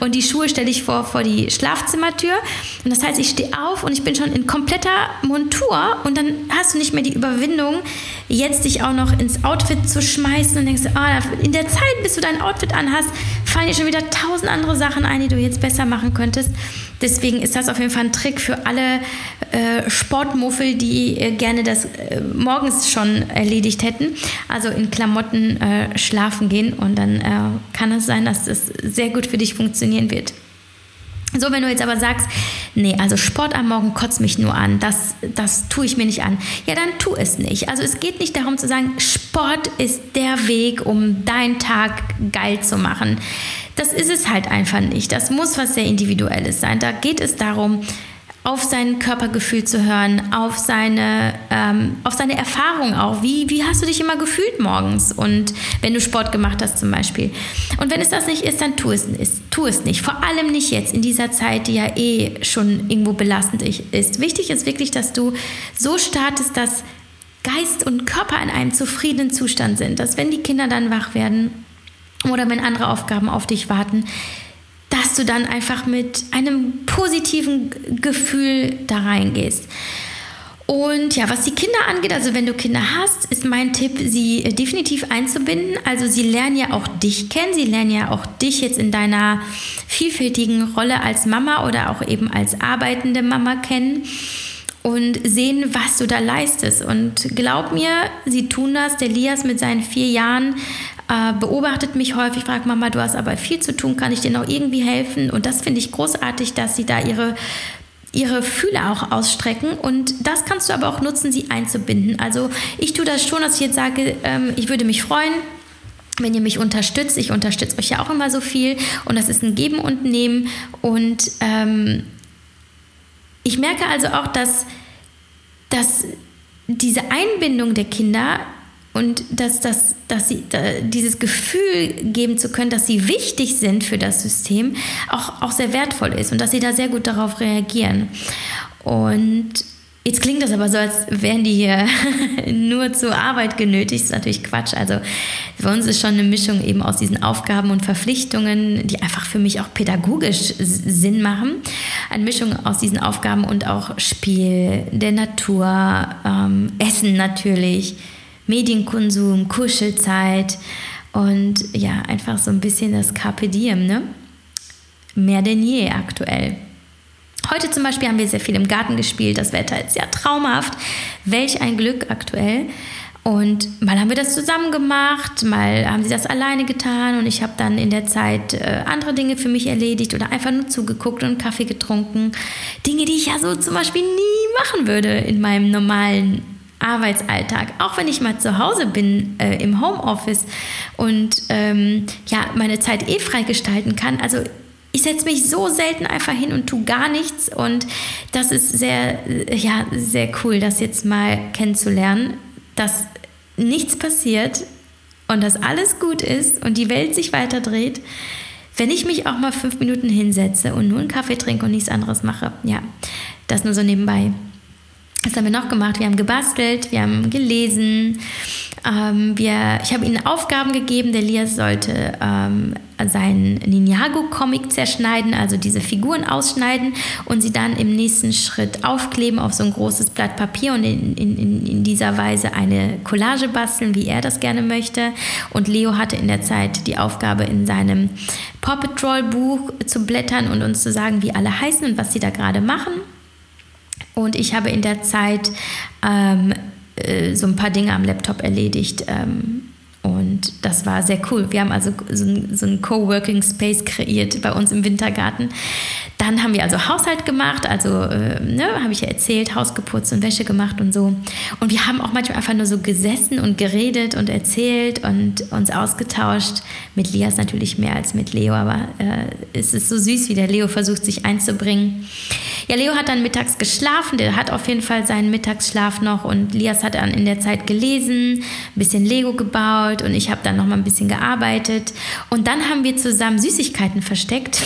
Und die Schuhe stelle ich vor vor die Schlafzimmertür. Und das heißt, ich stehe auf und ich bin schon in kompletter Montur und dann hast du nicht mehr die Überwindung, jetzt dich auch noch ins Outfit zu schmeißen und denkst, oh, in der Zeit, bis du dein Outfit anhast, fallen dir schon wieder tausend andere Sachen ein, die du jetzt besser machen könntest. Deswegen ist das auf jeden Fall ein Trick für alle äh, Sportmuffel, die äh, gerne das äh, morgens schon erledigt hätten. Also in Klamotten äh, schlafen gehen und dann äh, kann es sein, dass das sehr gut für dich funktionieren wird. So, wenn du jetzt aber sagst, nee, also Sport am Morgen kotzt mich nur an, das, das tue ich mir nicht an, ja, dann tu es nicht. Also es geht nicht darum zu sagen, Sport ist der Weg, um deinen Tag geil zu machen. Das ist es halt einfach nicht. Das muss was sehr Individuelles sein. Da geht es darum, auf sein Körpergefühl zu hören, auf seine, ähm, auf seine Erfahrung auch. Wie, wie hast du dich immer gefühlt morgens und wenn du Sport gemacht hast zum Beispiel. Und wenn es das nicht ist, dann tu es, ist, tu es nicht. Vor allem nicht jetzt in dieser Zeit, die ja eh schon irgendwo belastend ist. Wichtig ist wirklich, dass du so startest, dass Geist und Körper in einem zufriedenen Zustand sind. Dass wenn die Kinder dann wach werden oder wenn andere Aufgaben auf dich warten, dass du dann einfach mit einem positiven Gefühl da reingehst. Und ja, was die Kinder angeht, also wenn du Kinder hast, ist mein Tipp, sie definitiv einzubinden. Also sie lernen ja auch dich kennen, sie lernen ja auch dich jetzt in deiner vielfältigen Rolle als Mama oder auch eben als arbeitende Mama kennen und sehen, was du da leistest. Und glaub mir, sie tun das. Der Lias mit seinen vier Jahren äh, beobachtet mich häufig, fragt Mama, du hast aber viel zu tun, kann ich dir noch irgendwie helfen? Und das finde ich großartig, dass sie da ihre ihre Fühler auch ausstrecken und das kannst du aber auch nutzen, sie einzubinden. Also ich tue das schon, dass ich jetzt sage, ähm, ich würde mich freuen, wenn ihr mich unterstützt. Ich unterstütze euch ja auch immer so viel und das ist ein Geben und Nehmen und ähm, ich merke also auch, dass, dass diese Einbindung der Kinder und dass, dass, dass sie dieses Gefühl geben zu können, dass sie wichtig sind für das System, auch, auch sehr wertvoll ist und dass sie da sehr gut darauf reagieren. Und Jetzt klingt das aber so, als wären die hier nur zur Arbeit genötigt. Das ist natürlich Quatsch. Also für uns ist schon eine Mischung eben aus diesen Aufgaben und Verpflichtungen, die einfach für mich auch pädagogisch Sinn machen. Eine Mischung aus diesen Aufgaben und auch Spiel, der Natur, ähm, Essen natürlich, Medienkonsum, Kuschelzeit und ja, einfach so ein bisschen das Carpe Diem, ne? Mehr denn je aktuell. Heute zum Beispiel haben wir sehr viel im Garten gespielt. Das Wetter ist ja traumhaft. Welch ein Glück aktuell. Und mal haben wir das zusammen gemacht, mal haben sie das alleine getan und ich habe dann in der Zeit äh, andere Dinge für mich erledigt oder einfach nur zugeguckt und Kaffee getrunken. Dinge, die ich ja so zum Beispiel nie machen würde in meinem normalen Arbeitsalltag, auch wenn ich mal zu Hause bin äh, im Homeoffice und ähm, ja meine Zeit eh frei gestalten kann. Also ich setze mich so selten einfach hin und tue gar nichts und das ist sehr äh, ja sehr cool, das jetzt mal kennenzulernen, dass nichts passiert und dass alles gut ist und die Welt sich weiter dreht wenn ich mich auch mal fünf Minuten hinsetze und nur einen Kaffee trinke und nichts anderes mache, ja, das nur so nebenbei. Was haben wir noch gemacht? Wir haben gebastelt, wir haben gelesen. Ähm, wir, ich habe ihnen Aufgaben gegeben. Der Lias sollte ähm, seinen Ninjago-Comic zerschneiden, also diese Figuren ausschneiden und sie dann im nächsten Schritt aufkleben auf so ein großes Blatt Papier und in, in, in dieser Weise eine Collage basteln, wie er das gerne möchte. Und Leo hatte in der Zeit die Aufgabe, in seinem Paw Patrol-Buch zu blättern und uns zu sagen, wie alle heißen und was sie da gerade machen. Und ich habe in der Zeit ähm, äh, so ein paar Dinge am Laptop erledigt. Ähm, und das war sehr cool. Wir haben also so, ein, so einen Coworking Space kreiert bei uns im Wintergarten. Dann haben wir also Haushalt gemacht, also äh, ne, habe ich ja erzählt, Haus geputzt und Wäsche gemacht und so. Und wir haben auch manchmal einfach nur so gesessen und geredet und erzählt und uns ausgetauscht. Mit Lias natürlich mehr als mit Leo, aber äh, es ist so süß, wie der Leo versucht, sich einzubringen. Ja, Leo hat dann mittags geschlafen, der hat auf jeden Fall seinen Mittagsschlaf noch und Lias hat dann in der Zeit gelesen, ein bisschen Lego gebaut geholt und ich habe dann noch mal ein bisschen gearbeitet. Und dann haben wir zusammen Süßigkeiten versteckt.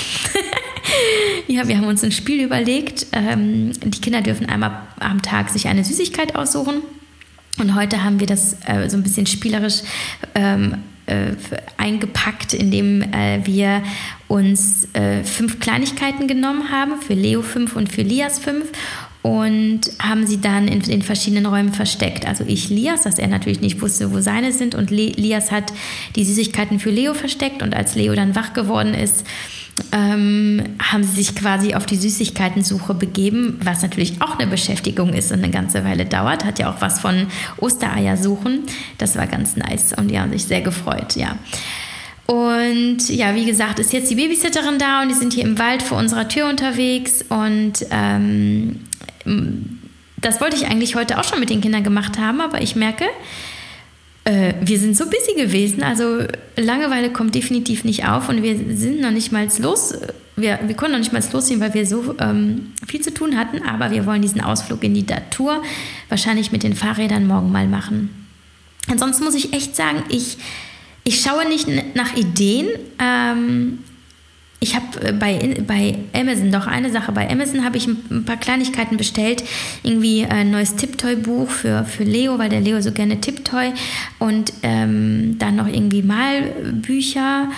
ja, wir haben uns ein Spiel überlegt. Ähm, die Kinder dürfen einmal am Tag sich eine Süßigkeit aussuchen. Und heute haben wir das äh, so ein bisschen spielerisch ähm, äh, eingepackt, indem äh, wir uns äh, fünf Kleinigkeiten genommen haben, für Leo fünf und für Lias fünf und haben sie dann in, in, verschiedenen Räumen versteckt. Also ich Lias, dass er natürlich nicht wusste, wo seine sind und Le Lias hat die Süßigkeiten für Leo versteckt und als Leo dann wach geworden ist, ähm, haben sie sich quasi auf die Süßigkeitensuche begeben, was natürlich auch eine Beschäftigung ist und eine ganze Weile dauert. Hat ja auch was von Ostereier suchen. Das war ganz nice und die haben sich sehr gefreut, ja. Und ja, wie gesagt, ist jetzt die Babysitterin da und die sind hier im Wald vor unserer Tür unterwegs und ähm, das wollte ich eigentlich heute auch schon mit den Kindern gemacht haben, aber ich merke, äh, wir sind so busy gewesen. Also Langeweile kommt definitiv nicht auf und wir sind noch nicht mal los. Wir, wir konnten noch nicht mal losziehen, weil wir so ähm, viel zu tun hatten. Aber wir wollen diesen Ausflug in die Natur wahrscheinlich mit den Fahrrädern morgen mal machen. Ansonsten muss ich echt sagen, ich, ich schaue nicht nach Ideen. Ähm, ich habe äh, bei, bei Amazon doch eine Sache. Bei Amazon habe ich ein paar Kleinigkeiten bestellt. Irgendwie ein neues Tipptoy-Buch für, für Leo, weil der Leo so gerne Tipptoy. Und ähm, dann noch irgendwie Malbücher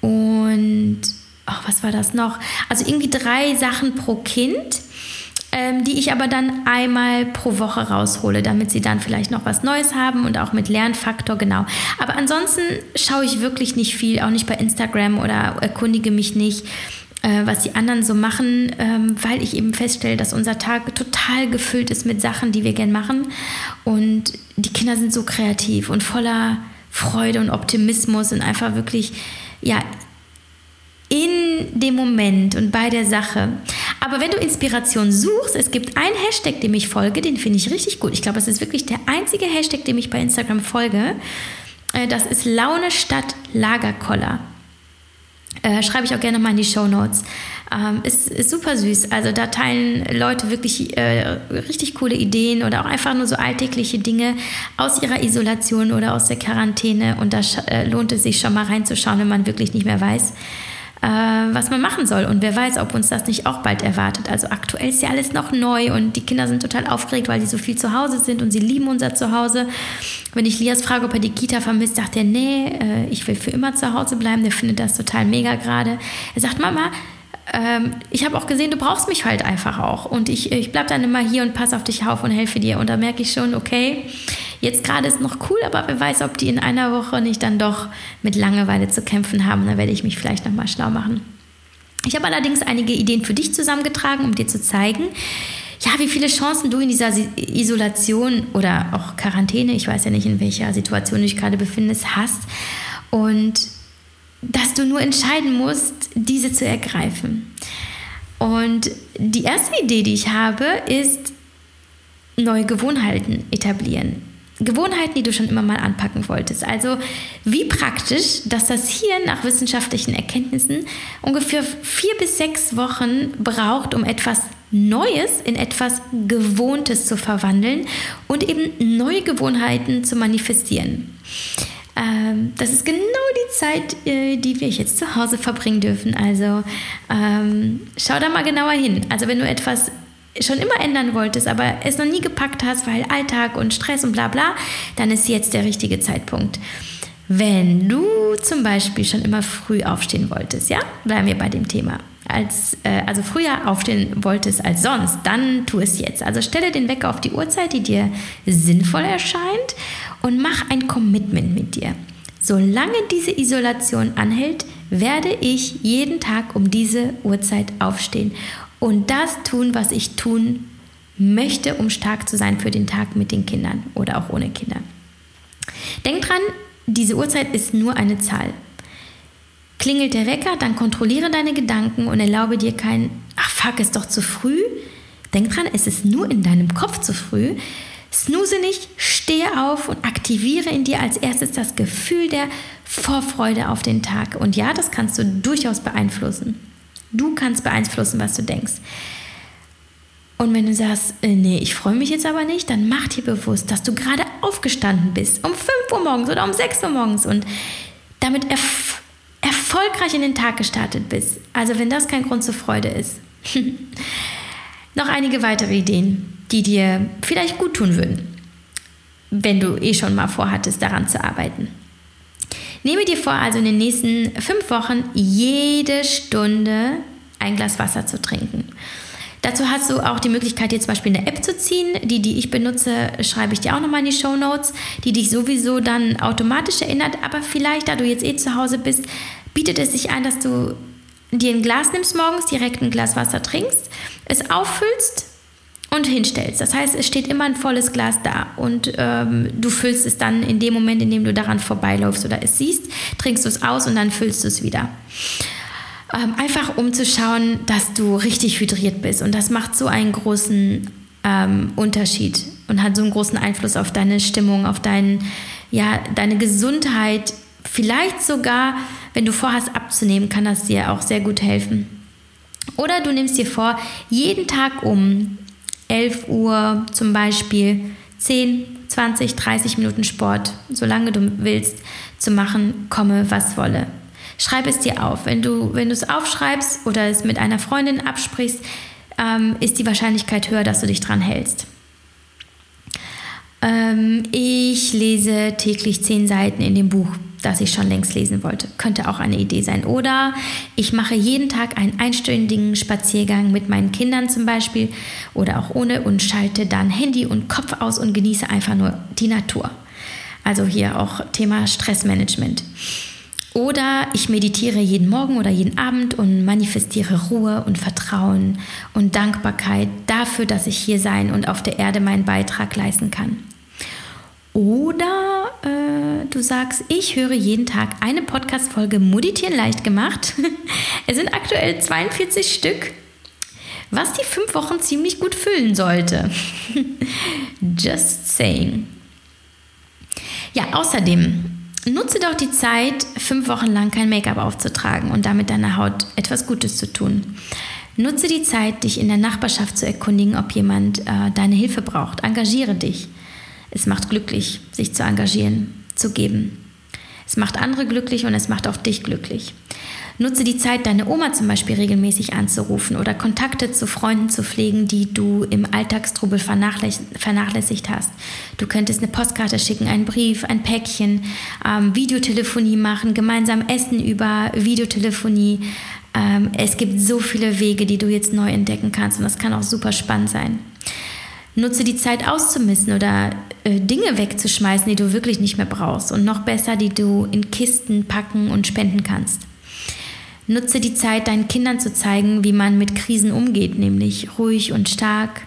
und oh, was war das noch? Also irgendwie drei Sachen pro Kind ähm, die ich aber dann einmal pro Woche raushole, damit sie dann vielleicht noch was Neues haben und auch mit Lernfaktor, genau. Aber ansonsten schaue ich wirklich nicht viel, auch nicht bei Instagram oder erkundige mich nicht äh, was die anderen so machen, ähm, weil ich eben feststelle, dass unser Tag total gefüllt ist mit Sachen, die wir gern machen. Und die Kinder sind so kreativ und voller Freude und Optimismus und einfach wirklich, ja, in dem Moment und bei der Sache. Aber wenn du Inspiration suchst, es gibt einen Hashtag, dem ich folge, den finde ich richtig gut. Ich glaube, es ist wirklich der einzige Hashtag, dem ich bei Instagram folge. Äh, das ist Laune statt Lagerkoller. Äh, schreibe ich auch gerne mal in die Show Notes. Ähm, ist, ist, super süß. Also da teilen Leute wirklich äh, richtig coole Ideen oder auch einfach nur so alltägliche Dinge aus ihrer Isolation oder aus der Quarantäne. Und da äh, lohnt es sich schon mal reinzuschauen, wenn man wirklich nicht mehr weiß, äh, was man machen soll. Und wer weiß, ob uns das nicht auch bald erwartet. Also aktuell ist ja alles noch neu und die Kinder sind total aufgeregt, weil sie so viel zu Hause sind und sie lieben unser Zuhause. Wenn ich Lias frage, ob er die Kita vermisst, sagt er, nee, äh, ich will für immer zu Hause bleiben. Der findet das total mega gerade. Er sagt, Mama, ähm, ich habe auch gesehen, du brauchst mich halt einfach auch. Und ich, ich bleibe dann immer hier und passe auf dich auf und helfe dir. Und da merke ich schon, okay, Jetzt gerade ist noch cool, aber wer weiß, ob die in einer Woche nicht dann doch mit Langeweile zu kämpfen haben. Da werde ich mich vielleicht nochmal schlau machen. Ich habe allerdings einige Ideen für dich zusammengetragen, um dir zu zeigen, ja, wie viele Chancen du in dieser Isolation oder auch Quarantäne, ich weiß ja nicht, in welcher Situation du dich gerade befindest, hast. Und dass du nur entscheiden musst, diese zu ergreifen. Und die erste Idee, die ich habe, ist neue Gewohnheiten etablieren. Gewohnheiten, die du schon immer mal anpacken wolltest. Also wie praktisch, dass das hier nach wissenschaftlichen Erkenntnissen ungefähr vier bis sechs Wochen braucht, um etwas Neues in etwas Gewohntes zu verwandeln und eben neue Gewohnheiten zu manifestieren. Ähm, das ist genau die Zeit, äh, die wir jetzt zu Hause verbringen dürfen. Also ähm, schau da mal genauer hin. Also wenn du etwas schon immer ändern wolltest, aber es noch nie gepackt hast, weil Alltag und Stress und bla bla, dann ist jetzt der richtige Zeitpunkt. Wenn du zum Beispiel schon immer früh aufstehen wolltest, ja, bleiben wir bei dem Thema. Als, äh, also früher aufstehen wolltest als sonst, dann tu es jetzt. Also stelle den Wecker auf die Uhrzeit, die dir sinnvoll erscheint und mach ein Commitment mit dir. Solange diese Isolation anhält, werde ich jeden Tag um diese Uhrzeit aufstehen und das tun, was ich tun möchte, um stark zu sein für den Tag mit den Kindern oder auch ohne Kinder. Denk dran, diese Uhrzeit ist nur eine Zahl. Klingelt der Wecker, dann kontrolliere deine Gedanken und erlaube dir kein, ach fuck, ist doch zu früh. Denk dran, es ist nur in deinem Kopf zu früh. Snooze nicht, stehe auf und aktiviere in dir als erstes das Gefühl der Vorfreude auf den Tag. Und ja, das kannst du durchaus beeinflussen. Du kannst beeinflussen, was du denkst. Und wenn du sagst, äh, nee, ich freue mich jetzt aber nicht, dann mach dir bewusst, dass du gerade aufgestanden bist, um 5 Uhr morgens oder um 6 Uhr morgens und damit erf erfolgreich in den Tag gestartet bist. Also wenn das kein Grund zur Freude ist. Noch einige weitere Ideen, die dir vielleicht gut tun würden, wenn du eh schon mal vorhattest, daran zu arbeiten. Nehme dir vor, also in den nächsten fünf Wochen jede Stunde ein Glas Wasser zu trinken. Dazu hast du auch die Möglichkeit, dir zum Beispiel eine App zu ziehen. Die, die ich benutze, schreibe ich dir auch nochmal in die Show Notes, die dich sowieso dann automatisch erinnert. Aber vielleicht, da du jetzt eh zu Hause bist, bietet es sich an, dass du dir ein Glas nimmst morgens, direkt ein Glas Wasser trinkst, es auffüllst und hinstellst. Das heißt, es steht immer ein volles Glas da und ähm, du füllst es dann in dem Moment, in dem du daran vorbeiläufst oder es siehst, trinkst du es aus und dann füllst du es wieder. Ähm, einfach um zu schauen, dass du richtig hydriert bist und das macht so einen großen ähm, Unterschied und hat so einen großen Einfluss auf deine Stimmung, auf dein, ja, deine Gesundheit. Vielleicht sogar, wenn du vorhast abzunehmen, kann das dir auch sehr gut helfen. Oder du nimmst dir vor, jeden Tag um 11 Uhr zum Beispiel 10, 20, 30 Minuten Sport, solange du willst, zu machen, komme was wolle. Schreib es dir auf. Wenn du, wenn du es aufschreibst oder es mit einer Freundin absprichst, ähm, ist die Wahrscheinlichkeit höher, dass du dich dran hältst. Ähm, ich lese täglich 10 Seiten in dem Buch das ich schon längst lesen wollte. Könnte auch eine Idee sein. Oder ich mache jeden Tag einen einstündigen Spaziergang mit meinen Kindern zum Beispiel oder auch ohne und schalte dann Handy und Kopf aus und genieße einfach nur die Natur. Also hier auch Thema Stressmanagement. Oder ich meditiere jeden Morgen oder jeden Abend und manifestiere Ruhe und Vertrauen und Dankbarkeit dafür, dass ich hier sein und auf der Erde meinen Beitrag leisten kann. Oder äh, du sagst, ich höre jeden Tag eine Podcast-Folge Meditieren leicht gemacht. es sind aktuell 42 Stück, was die fünf Wochen ziemlich gut füllen sollte. Just saying. Ja, außerdem nutze doch die Zeit, fünf Wochen lang kein Make-up aufzutragen und damit deiner Haut etwas Gutes zu tun. Nutze die Zeit, dich in der Nachbarschaft zu erkundigen, ob jemand äh, deine Hilfe braucht. Engagiere dich. Es macht glücklich, sich zu engagieren, zu geben. Es macht andere glücklich und es macht auch dich glücklich. Nutze die Zeit, deine Oma zum Beispiel regelmäßig anzurufen oder Kontakte zu Freunden zu pflegen, die du im Alltagstrubel vernachlässigt hast. Du könntest eine Postkarte schicken, einen Brief, ein Päckchen, ähm, Videotelefonie machen, gemeinsam essen über Videotelefonie. Ähm, es gibt so viele Wege, die du jetzt neu entdecken kannst und das kann auch super spannend sein. Nutze die Zeit auszumissen oder äh, Dinge wegzuschmeißen, die du wirklich nicht mehr brauchst. Und noch besser, die du in Kisten packen und spenden kannst. Nutze die Zeit, deinen Kindern zu zeigen, wie man mit Krisen umgeht, nämlich ruhig und stark,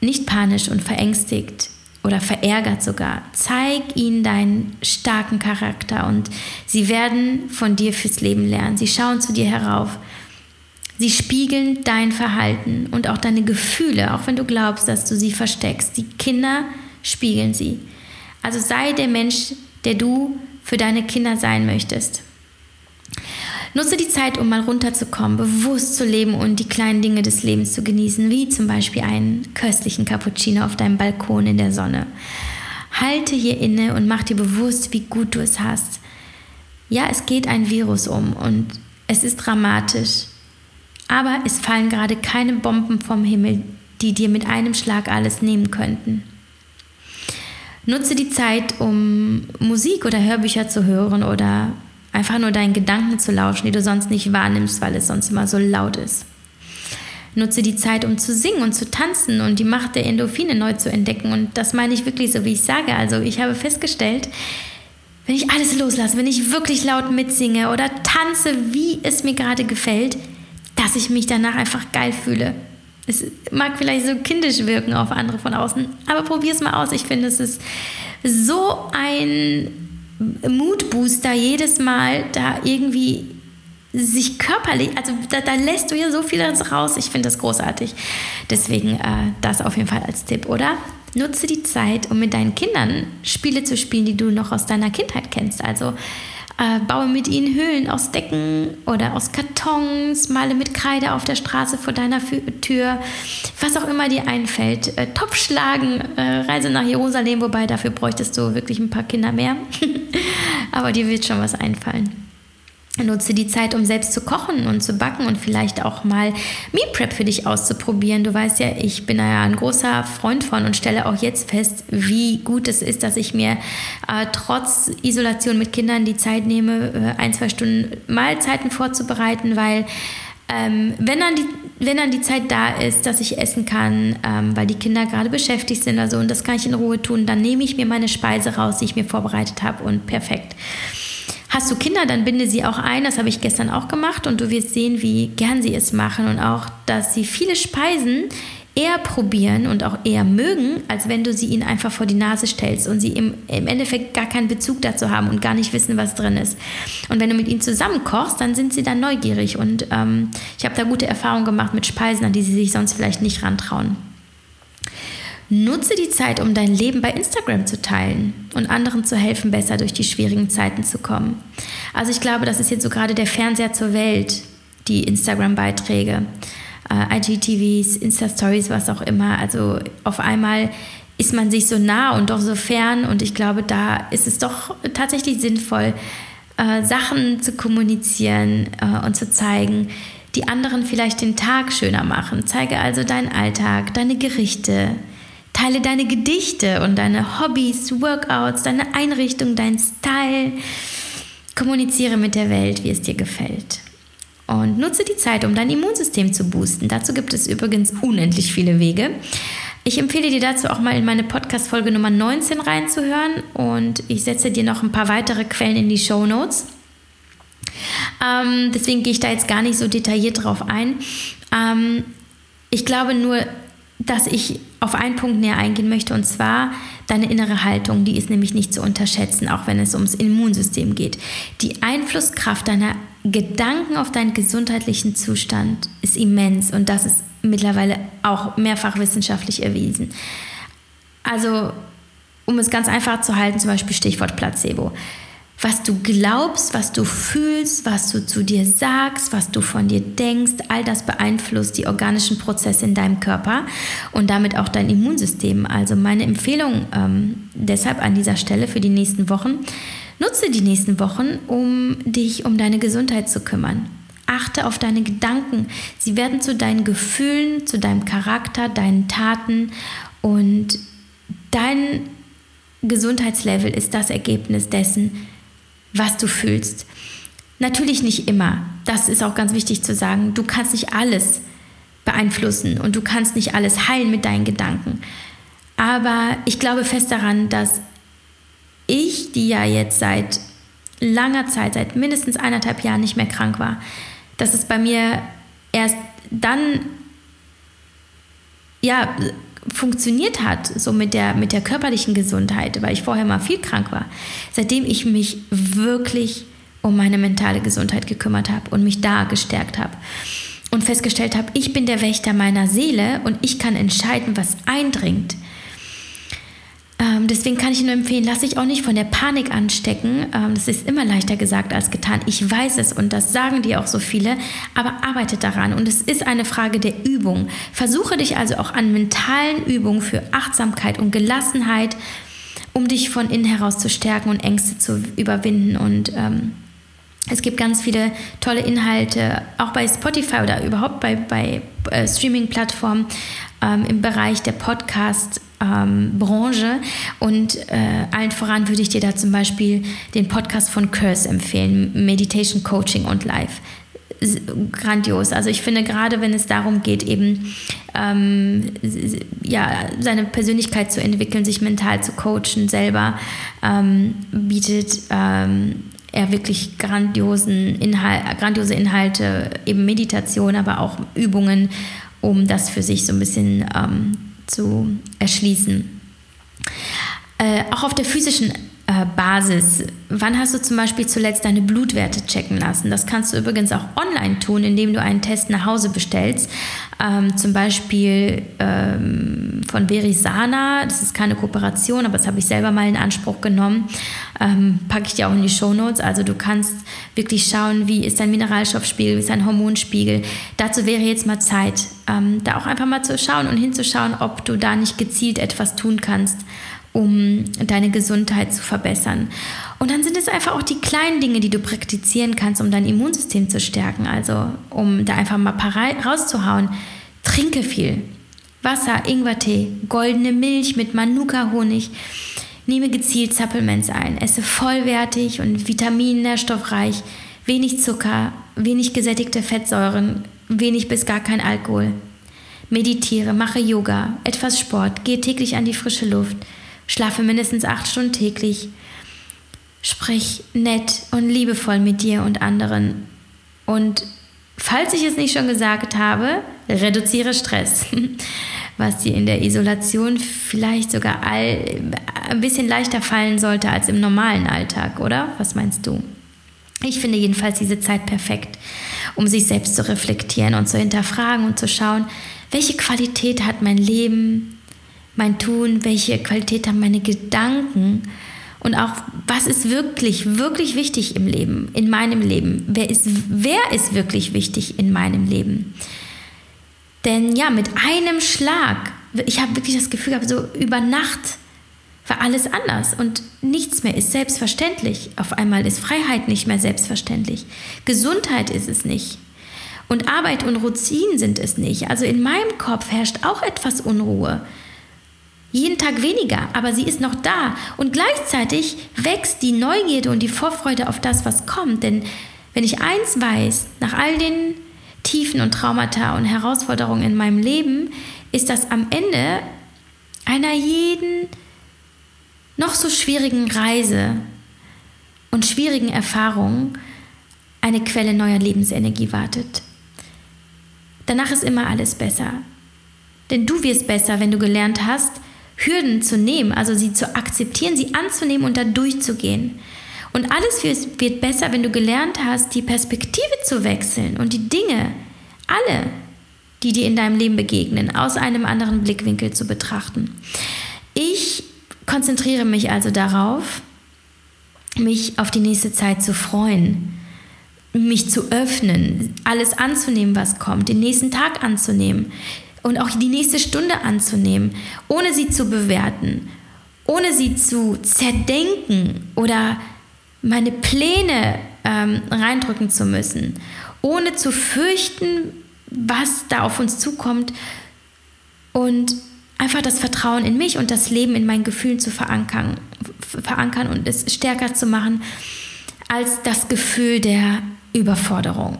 nicht panisch und verängstigt oder verärgert sogar. Zeig ihnen deinen starken Charakter und sie werden von dir fürs Leben lernen. Sie schauen zu dir herauf Sie spiegeln dein Verhalten und auch deine Gefühle, auch wenn du glaubst, dass du sie versteckst. Die Kinder spiegeln sie. Also sei der Mensch, der du für deine Kinder sein möchtest. Nutze die Zeit, um mal runterzukommen, bewusst zu leben und die kleinen Dinge des Lebens zu genießen, wie zum Beispiel einen köstlichen Cappuccino auf deinem Balkon in der Sonne. Halte hier inne und mach dir bewusst, wie gut du es hast. Ja, es geht ein Virus um und es ist dramatisch. Aber es fallen gerade keine Bomben vom Himmel, die dir mit einem Schlag alles nehmen könnten. Nutze die Zeit, um Musik oder Hörbücher zu hören oder einfach nur deinen Gedanken zu lauschen, die du sonst nicht wahrnimmst, weil es sonst immer so laut ist. Nutze die Zeit, um zu singen und zu tanzen und die Macht der Endorphine neu zu entdecken. Und das meine ich wirklich so, wie ich sage. Also ich habe festgestellt, wenn ich alles loslasse, wenn ich wirklich laut mitsinge oder tanze, wie es mir gerade gefällt, dass ich mich danach einfach geil fühle. Es mag vielleicht so kindisch wirken auf andere von außen, aber probier es mal aus. Ich finde, es ist so ein Mutbooster jedes Mal, da irgendwie sich körperlich, also da, da, lässt du ja so viel raus. Ich finde das großartig. Deswegen äh, das auf jeden Fall als Tipp, oder? Nutze die Zeit, um mit deinen Kindern Spiele zu spielen, die du noch aus deiner Kindheit kennst. Also äh, baue mit ihnen Höhlen aus Decken oder aus Kartons, male mit Kreide auf der Straße vor deiner Tür, was auch immer dir einfällt. Äh, Topf schlagen, äh, Reise nach Jerusalem, wobei dafür bräuchtest du wirklich ein paar Kinder mehr. Aber dir wird schon was einfallen. Nutze die Zeit, um selbst zu kochen und zu backen und vielleicht auch mal Meal Prep für dich auszuprobieren. Du weißt ja, ich bin ja ein großer Freund von und stelle auch jetzt fest, wie gut es ist, dass ich mir äh, trotz Isolation mit Kindern die Zeit nehme, äh, ein, zwei Stunden Mahlzeiten vorzubereiten, weil ähm, wenn, dann die, wenn dann die Zeit da ist, dass ich essen kann, ähm, weil die Kinder gerade beschäftigt sind oder so, und das kann ich in Ruhe tun, dann nehme ich mir meine Speise raus, die ich mir vorbereitet habe und perfekt. Hast du Kinder, dann binde sie auch ein. Das habe ich gestern auch gemacht und du wirst sehen, wie gern sie es machen und auch, dass sie viele Speisen eher probieren und auch eher mögen, als wenn du sie ihnen einfach vor die Nase stellst und sie im, im Endeffekt gar keinen Bezug dazu haben und gar nicht wissen, was drin ist. Und wenn du mit ihnen zusammen kochst, dann sind sie dann neugierig und ähm, ich habe da gute Erfahrungen gemacht mit Speisen, an die sie sich sonst vielleicht nicht rantrauen. Nutze die Zeit, um dein Leben bei Instagram zu teilen und anderen zu helfen, besser durch die schwierigen Zeiten zu kommen. Also ich glaube, das ist jetzt so gerade der Fernseher zur Welt, die Instagram-Beiträge, äh, IGTVs, Insta-Stories, was auch immer. Also auf einmal ist man sich so nah und doch so fern und ich glaube, da ist es doch tatsächlich sinnvoll, äh, Sachen zu kommunizieren äh, und zu zeigen, die anderen vielleicht den Tag schöner machen. Zeige also deinen Alltag, deine Gerichte, Teile deine Gedichte und deine Hobbys, Workouts, deine Einrichtung, dein Style. Kommuniziere mit der Welt, wie es dir gefällt. Und nutze die Zeit, um dein Immunsystem zu boosten. Dazu gibt es übrigens unendlich viele Wege. Ich empfehle dir dazu auch mal in meine Podcast-Folge Nummer 19 reinzuhören und ich setze dir noch ein paar weitere Quellen in die Show Notes. Ähm, deswegen gehe ich da jetzt gar nicht so detailliert drauf ein. Ähm, ich glaube nur, dass ich auf einen Punkt näher eingehen möchte, und zwar deine innere Haltung. Die ist nämlich nicht zu unterschätzen, auch wenn es ums Immunsystem geht. Die Einflusskraft deiner Gedanken auf deinen gesundheitlichen Zustand ist immens und das ist mittlerweile auch mehrfach wissenschaftlich erwiesen. Also, um es ganz einfach zu halten, zum Beispiel Stichwort Placebo was du glaubst, was du fühlst, was du zu dir sagst, was du von dir denkst, all das beeinflusst die organischen Prozesse in deinem Körper und damit auch dein Immunsystem. Also meine Empfehlung ähm, deshalb an dieser Stelle für die nächsten Wochen, nutze die nächsten Wochen, um dich um deine Gesundheit zu kümmern. Achte auf deine Gedanken. Sie werden zu deinen Gefühlen, zu deinem Charakter, deinen Taten und dein Gesundheitslevel ist das Ergebnis dessen, was du fühlst. Natürlich nicht immer. Das ist auch ganz wichtig zu sagen. Du kannst nicht alles beeinflussen und du kannst nicht alles heilen mit deinen Gedanken. Aber ich glaube fest daran, dass ich, die ja jetzt seit langer Zeit, seit mindestens eineinhalb Jahren nicht mehr krank war, dass es bei mir erst dann ja funktioniert hat, so mit der, mit der körperlichen Gesundheit, weil ich vorher mal viel krank war, seitdem ich mich wirklich um meine mentale Gesundheit gekümmert habe und mich da gestärkt habe und festgestellt habe, ich bin der Wächter meiner Seele und ich kann entscheiden, was eindringt. Ähm, deswegen kann ich nur empfehlen, lass dich auch nicht von der Panik anstecken. Ähm, das ist immer leichter gesagt als getan. Ich weiß es und das sagen dir auch so viele, aber arbeite daran. Und es ist eine Frage der Übung. Versuche dich also auch an mentalen Übungen für Achtsamkeit und Gelassenheit um dich von innen heraus zu stärken und Ängste zu überwinden. Und ähm, es gibt ganz viele tolle Inhalte, auch bei Spotify oder überhaupt bei, bei äh, Streaming-Plattformen ähm, im Bereich der Podcast-Branche. Und äh, allen voran würde ich dir da zum Beispiel den Podcast von Curse empfehlen, Meditation, Coaching und Life. Grandios. Also ich finde gerade, wenn es darum geht, eben ähm, ja, seine Persönlichkeit zu entwickeln, sich mental zu coachen selber, ähm, bietet ähm, er wirklich grandiosen Inhalt, grandiose Inhalte, eben Meditation, aber auch Übungen, um das für sich so ein bisschen ähm, zu erschließen. Äh, auch auf der physischen Basis. Wann hast du zum Beispiel zuletzt deine Blutwerte checken lassen? Das kannst du übrigens auch online tun, indem du einen Test nach Hause bestellst. Ähm, zum Beispiel ähm, von Verisana. Das ist keine Kooperation, aber das habe ich selber mal in Anspruch genommen. Ähm, packe ich dir auch in die Show Notes. Also du kannst wirklich schauen, wie ist dein Mineralstoffspiegel, wie ist dein Hormonspiegel. Dazu wäre jetzt mal Zeit, ähm, da auch einfach mal zu schauen und hinzuschauen, ob du da nicht gezielt etwas tun kannst um deine Gesundheit zu verbessern. Und dann sind es einfach auch die kleinen Dinge, die du praktizieren kannst, um dein Immunsystem zu stärken. Also um da einfach mal ein paar rauszuhauen. Trinke viel. Wasser, Ingwertee, goldene Milch mit Manuka-Honig. Nehme gezielt Supplements ein. Esse vollwertig und vitamin-, nährstoffreich. Wenig Zucker, wenig gesättigte Fettsäuren, wenig bis gar kein Alkohol. Meditiere, mache Yoga, etwas Sport, gehe täglich an die frische Luft Schlafe mindestens acht Stunden täglich. Sprich nett und liebevoll mit dir und anderen. Und falls ich es nicht schon gesagt habe, reduziere Stress, was dir in der Isolation vielleicht sogar all, ein bisschen leichter fallen sollte als im normalen Alltag, oder? Was meinst du? Ich finde jedenfalls diese Zeit perfekt, um sich selbst zu reflektieren und zu hinterfragen und zu schauen, welche Qualität hat mein Leben, mein Tun, welche Qualität haben meine Gedanken und auch was ist wirklich, wirklich wichtig im Leben, in meinem Leben. Wer ist, wer ist wirklich wichtig in meinem Leben? Denn ja, mit einem Schlag, ich habe wirklich das Gefühl gehabt, so über Nacht war alles anders und nichts mehr ist selbstverständlich. Auf einmal ist Freiheit nicht mehr selbstverständlich. Gesundheit ist es nicht. Und Arbeit und Routinen sind es nicht. Also in meinem Kopf herrscht auch etwas Unruhe jeden Tag weniger, aber sie ist noch da. Und gleichzeitig wächst die Neugierde und die Vorfreude auf das, was kommt. Denn wenn ich eins weiß, nach all den Tiefen und Traumata und Herausforderungen in meinem Leben, ist das am Ende einer jeden noch so schwierigen Reise und schwierigen Erfahrung eine Quelle neuer Lebensenergie wartet. Danach ist immer alles besser. Denn du wirst besser, wenn du gelernt hast, Hürden zu nehmen, also sie zu akzeptieren, sie anzunehmen und da durchzugehen. Und alles wird besser, wenn du gelernt hast, die Perspektive zu wechseln und die Dinge, alle, die dir in deinem Leben begegnen, aus einem anderen Blickwinkel zu betrachten. Ich konzentriere mich also darauf, mich auf die nächste Zeit zu freuen, mich zu öffnen, alles anzunehmen, was kommt, den nächsten Tag anzunehmen, und auch die nächste Stunde anzunehmen, ohne sie zu bewerten, ohne sie zu zerdenken oder meine Pläne ähm, reindrücken zu müssen, ohne zu fürchten, was da auf uns zukommt und einfach das Vertrauen in mich und das Leben in meinen Gefühlen zu verankern, verankern und es stärker zu machen als das Gefühl der Überforderung.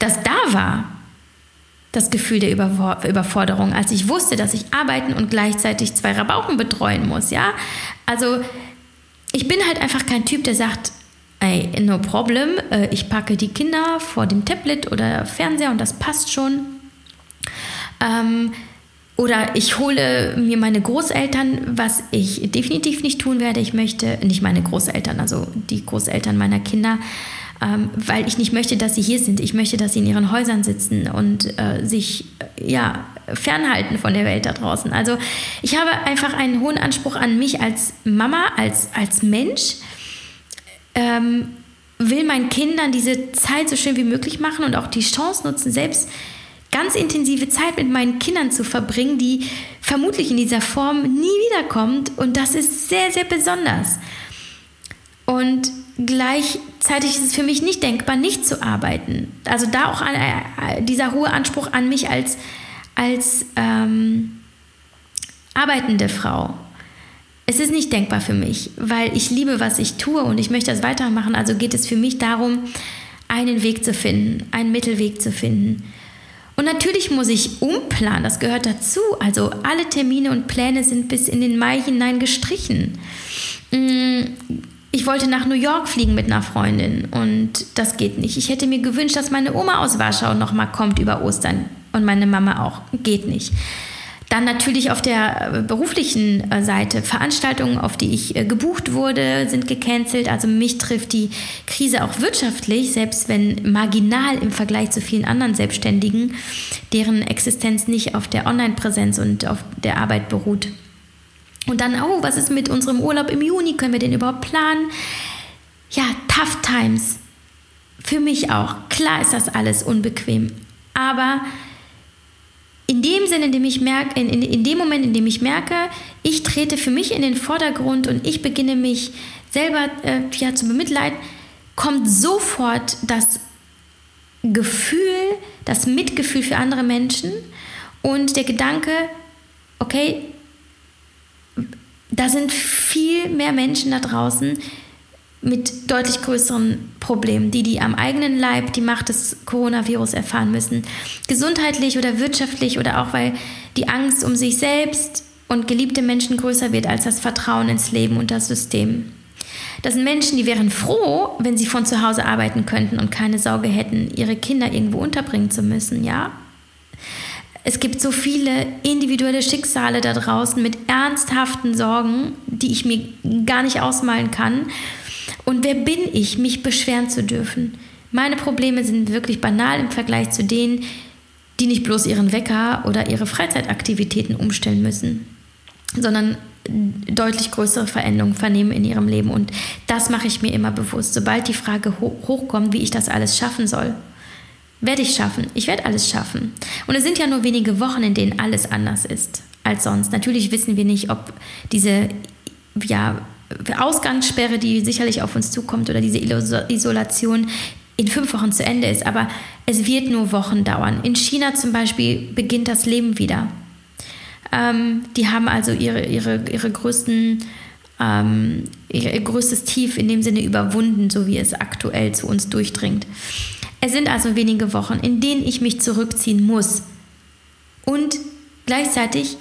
Das da war, das Gefühl der Überforderung, als ich wusste, dass ich arbeiten und gleichzeitig zwei Rabauken betreuen muss, ja. Also ich bin halt einfach kein Typ, der sagt, ey, no problem, äh, ich packe die Kinder vor dem Tablet oder Fernseher und das passt schon. Ähm, oder ich hole mir meine Großeltern, was ich definitiv nicht tun werde. Ich möchte, nicht meine Großeltern, also die Großeltern meiner Kinder, ähm, weil ich nicht möchte, dass sie hier sind. Ich möchte, dass sie in ihren Häusern sitzen und äh, sich ja, fernhalten von der Welt da draußen. Also ich habe einfach einen hohen Anspruch an mich als Mama, als, als Mensch. Ähm, will meinen Kindern diese Zeit so schön wie möglich machen und auch die Chance nutzen, selbst ganz intensive Zeit mit meinen Kindern zu verbringen, die vermutlich in dieser Form nie wiederkommt. Und das ist sehr, sehr besonders. Und gleichzeitig ist es für mich nicht denkbar, nicht zu arbeiten. Also da auch ein, äh, dieser hohe Anspruch an mich als, als ähm, arbeitende Frau. Es ist nicht denkbar für mich, weil ich liebe, was ich tue und ich möchte das weitermachen. Also geht es für mich darum, einen Weg zu finden, einen Mittelweg zu finden. Und natürlich muss ich umplanen, das gehört dazu. Also alle Termine und Pläne sind bis in den Mai hinein gestrichen. Ich wollte nach New York fliegen mit einer Freundin und das geht nicht. Ich hätte mir gewünscht, dass meine Oma aus Warschau nochmal kommt über Ostern und meine Mama auch. Geht nicht. Dann natürlich auf der äh, beruflichen äh, Seite Veranstaltungen, auf die ich äh, gebucht wurde, sind gecancelt. Also mich trifft die Krise auch wirtschaftlich, selbst wenn marginal im Vergleich zu vielen anderen Selbstständigen, deren Existenz nicht auf der Online-Präsenz und auf der Arbeit beruht. Und dann, oh, was ist mit unserem Urlaub im Juni? Können wir den überhaupt planen? Ja, tough times. Für mich auch. Klar ist das alles unbequem. Aber in dem Sinne, in dem ich merke, in, in, in dem Moment, in dem ich merke, ich trete für mich in den Vordergrund und ich beginne mich selber äh, ja, zu bemitleiden, kommt sofort das Gefühl, das Mitgefühl für andere Menschen und der Gedanke, okay, da sind viel mehr Menschen da draußen, mit deutlich größeren Problemen, die die am eigenen Leib die Macht des Coronavirus erfahren müssen. Gesundheitlich oder wirtschaftlich oder auch weil die Angst um sich selbst und geliebte Menschen größer wird als das Vertrauen ins Leben und das System. Das sind Menschen, die wären froh, wenn sie von zu Hause arbeiten könnten und keine Sorge hätten, ihre Kinder irgendwo unterbringen zu müssen, ja? Es gibt so viele individuelle Schicksale da draußen mit ernsthaften Sorgen, die ich mir gar nicht ausmalen kann und wer bin ich, mich beschweren zu dürfen? Meine Probleme sind wirklich banal im Vergleich zu denen, die nicht bloß ihren Wecker oder ihre Freizeitaktivitäten umstellen müssen, sondern deutlich größere Veränderungen vernehmen in ihrem Leben. Und das mache ich mir immer bewusst. Sobald die Frage hochkommt, wie ich das alles schaffen soll, werde ich schaffen. Ich werde alles schaffen. Und es sind ja nur wenige Wochen, in denen alles anders ist als sonst. Natürlich wissen wir nicht, ob diese ja, Ausgangssperre, die sicherlich auf uns zukommt, oder diese Isolation in fünf Wochen zu Ende ist. Aber es wird nur Wochen dauern. In China zum Beispiel beginnt das Leben wieder. Ähm, die haben also ihre, ihre, ihre größten, ähm, ihr größtes Tief in dem Sinne überwunden, so wie es aktuell zu uns durchdringt. Es sind also wenige Wochen, in denen ich mich zurückziehen muss und gleichzeitig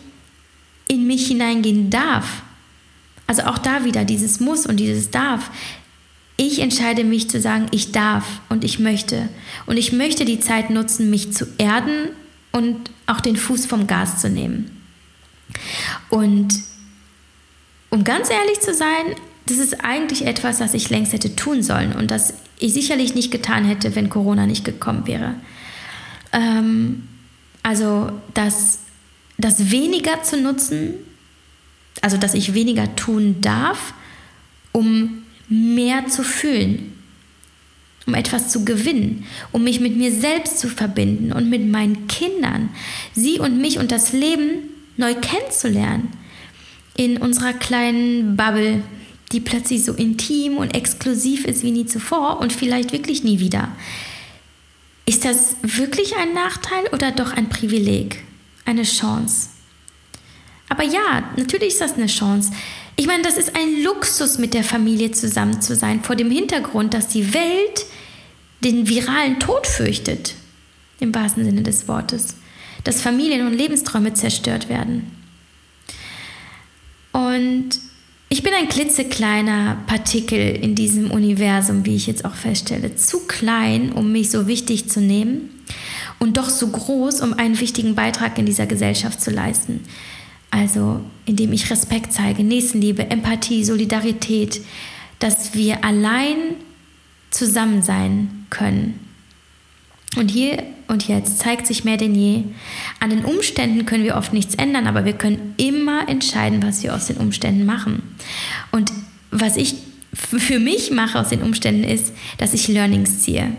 in mich hineingehen darf also auch da wieder dieses Muss und dieses Darf. Ich entscheide mich zu sagen, ich darf und ich möchte. Und ich möchte die Zeit nutzen, mich zu erden und auch den Fuß vom Gas zu nehmen. Und um ganz ehrlich zu sein, das ist eigentlich etwas, das ich längst hätte tun sollen und das ich sicherlich nicht getan hätte, wenn Corona nicht gekommen wäre. Ähm, also das, das weniger zu nutzen, also dass ich weniger tun darf, um mehr zu fühlen, um etwas zu gewinnen, um mich mit mir selbst zu verbinden und mit meinen Kindern, sie und mich und das Leben neu kennenzulernen. In unserer kleinen Bubble, die plötzlich so intim und exklusiv ist wie nie zuvor und vielleicht wirklich nie wieder. Ist das wirklich ein Nachteil oder doch ein Privileg, eine Chance? Aber ja, natürlich ist das eine Chance. Ich meine, das ist ein Luxus, mit der Familie zusammen zu sein, vor dem Hintergrund, dass die Welt den viralen Tod fürchtet, im wahrsten Sinne des Wortes, dass Familien und Lebensträume zerstört werden. Und ich bin ein klitzekleiner Partikel in diesem Universum, wie ich jetzt auch feststelle. Zu klein, um mich so wichtig zu nehmen und doch so groß, um einen wichtigen Beitrag in dieser Gesellschaft zu leisten. Also indem ich Respekt zeige, Nächstenliebe, Empathie, Solidarität, dass wir allein zusammen sein können. Und hier und jetzt zeigt sich mehr denn je, an den Umständen können wir oft nichts ändern, aber wir können immer entscheiden, was wir aus den Umständen machen. Und was ich für mich mache aus den Umständen ist, dass ich Learnings ziehe.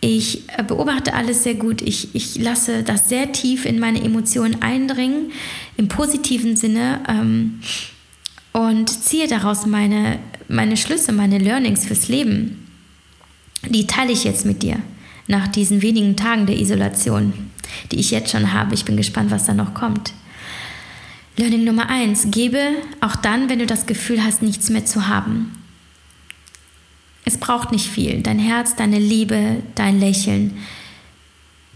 Ich äh, beobachte alles sehr gut. Ich, ich lasse das sehr tief in meine Emotionen eindringen, im positiven Sinne, ähm, und ziehe daraus meine, meine Schlüsse, meine Learnings fürs Leben. Die teile ich jetzt mit dir nach diesen wenigen Tagen der Isolation, die ich jetzt schon habe. Ich bin gespannt, was da noch kommt. Learning Nummer eins: Gebe auch dann, wenn du das Gefühl hast, nichts mehr zu haben. Es braucht nicht viel. Dein Herz, deine Liebe, dein Lächeln.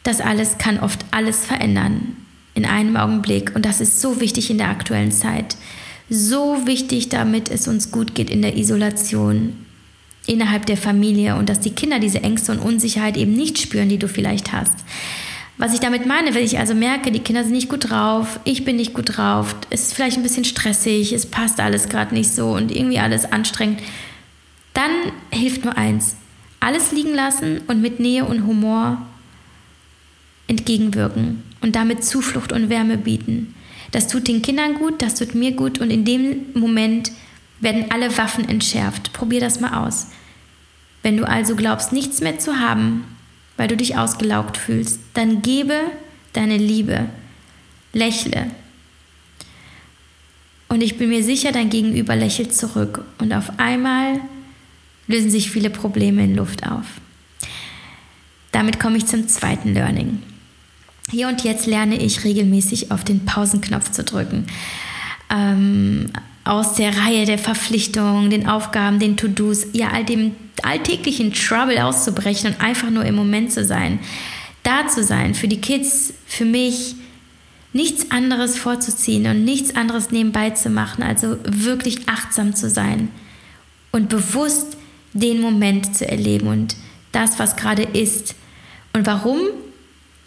Das alles kann oft alles verändern in einem Augenblick. Und das ist so wichtig in der aktuellen Zeit. So wichtig, damit es uns gut geht in der Isolation, innerhalb der Familie und dass die Kinder diese Ängste und Unsicherheit eben nicht spüren, die du vielleicht hast. Was ich damit meine, wenn ich also merke, die Kinder sind nicht gut drauf, ich bin nicht gut drauf, es ist vielleicht ein bisschen stressig, es passt alles gerade nicht so und irgendwie alles anstrengend, dann hilft nur eins. Alles liegen lassen und mit Nähe und Humor entgegenwirken und damit Zuflucht und Wärme bieten. Das tut den Kindern gut, das tut mir gut und in dem Moment werden alle Waffen entschärft. Probier das mal aus. Wenn du also glaubst, nichts mehr zu haben, weil du dich ausgelaugt fühlst, dann gebe deine Liebe, lächle. Und ich bin mir sicher, dein Gegenüber lächelt zurück und auf einmal lösen sich viele Probleme in Luft auf. Damit komme ich zum zweiten Learning. Hier und jetzt lerne ich regelmäßig auf den Pausenknopf zu drücken. Ähm, aus der Reihe der Verpflichtungen, den Aufgaben, den To-Dos, ja, all dem alltäglichen Trouble auszubrechen und einfach nur im Moment zu sein. Da zu sein, für die Kids, für mich, nichts anderes vorzuziehen und nichts anderes nebenbei zu machen, also wirklich achtsam zu sein und bewusst den Moment zu erleben und das, was gerade ist. Und warum?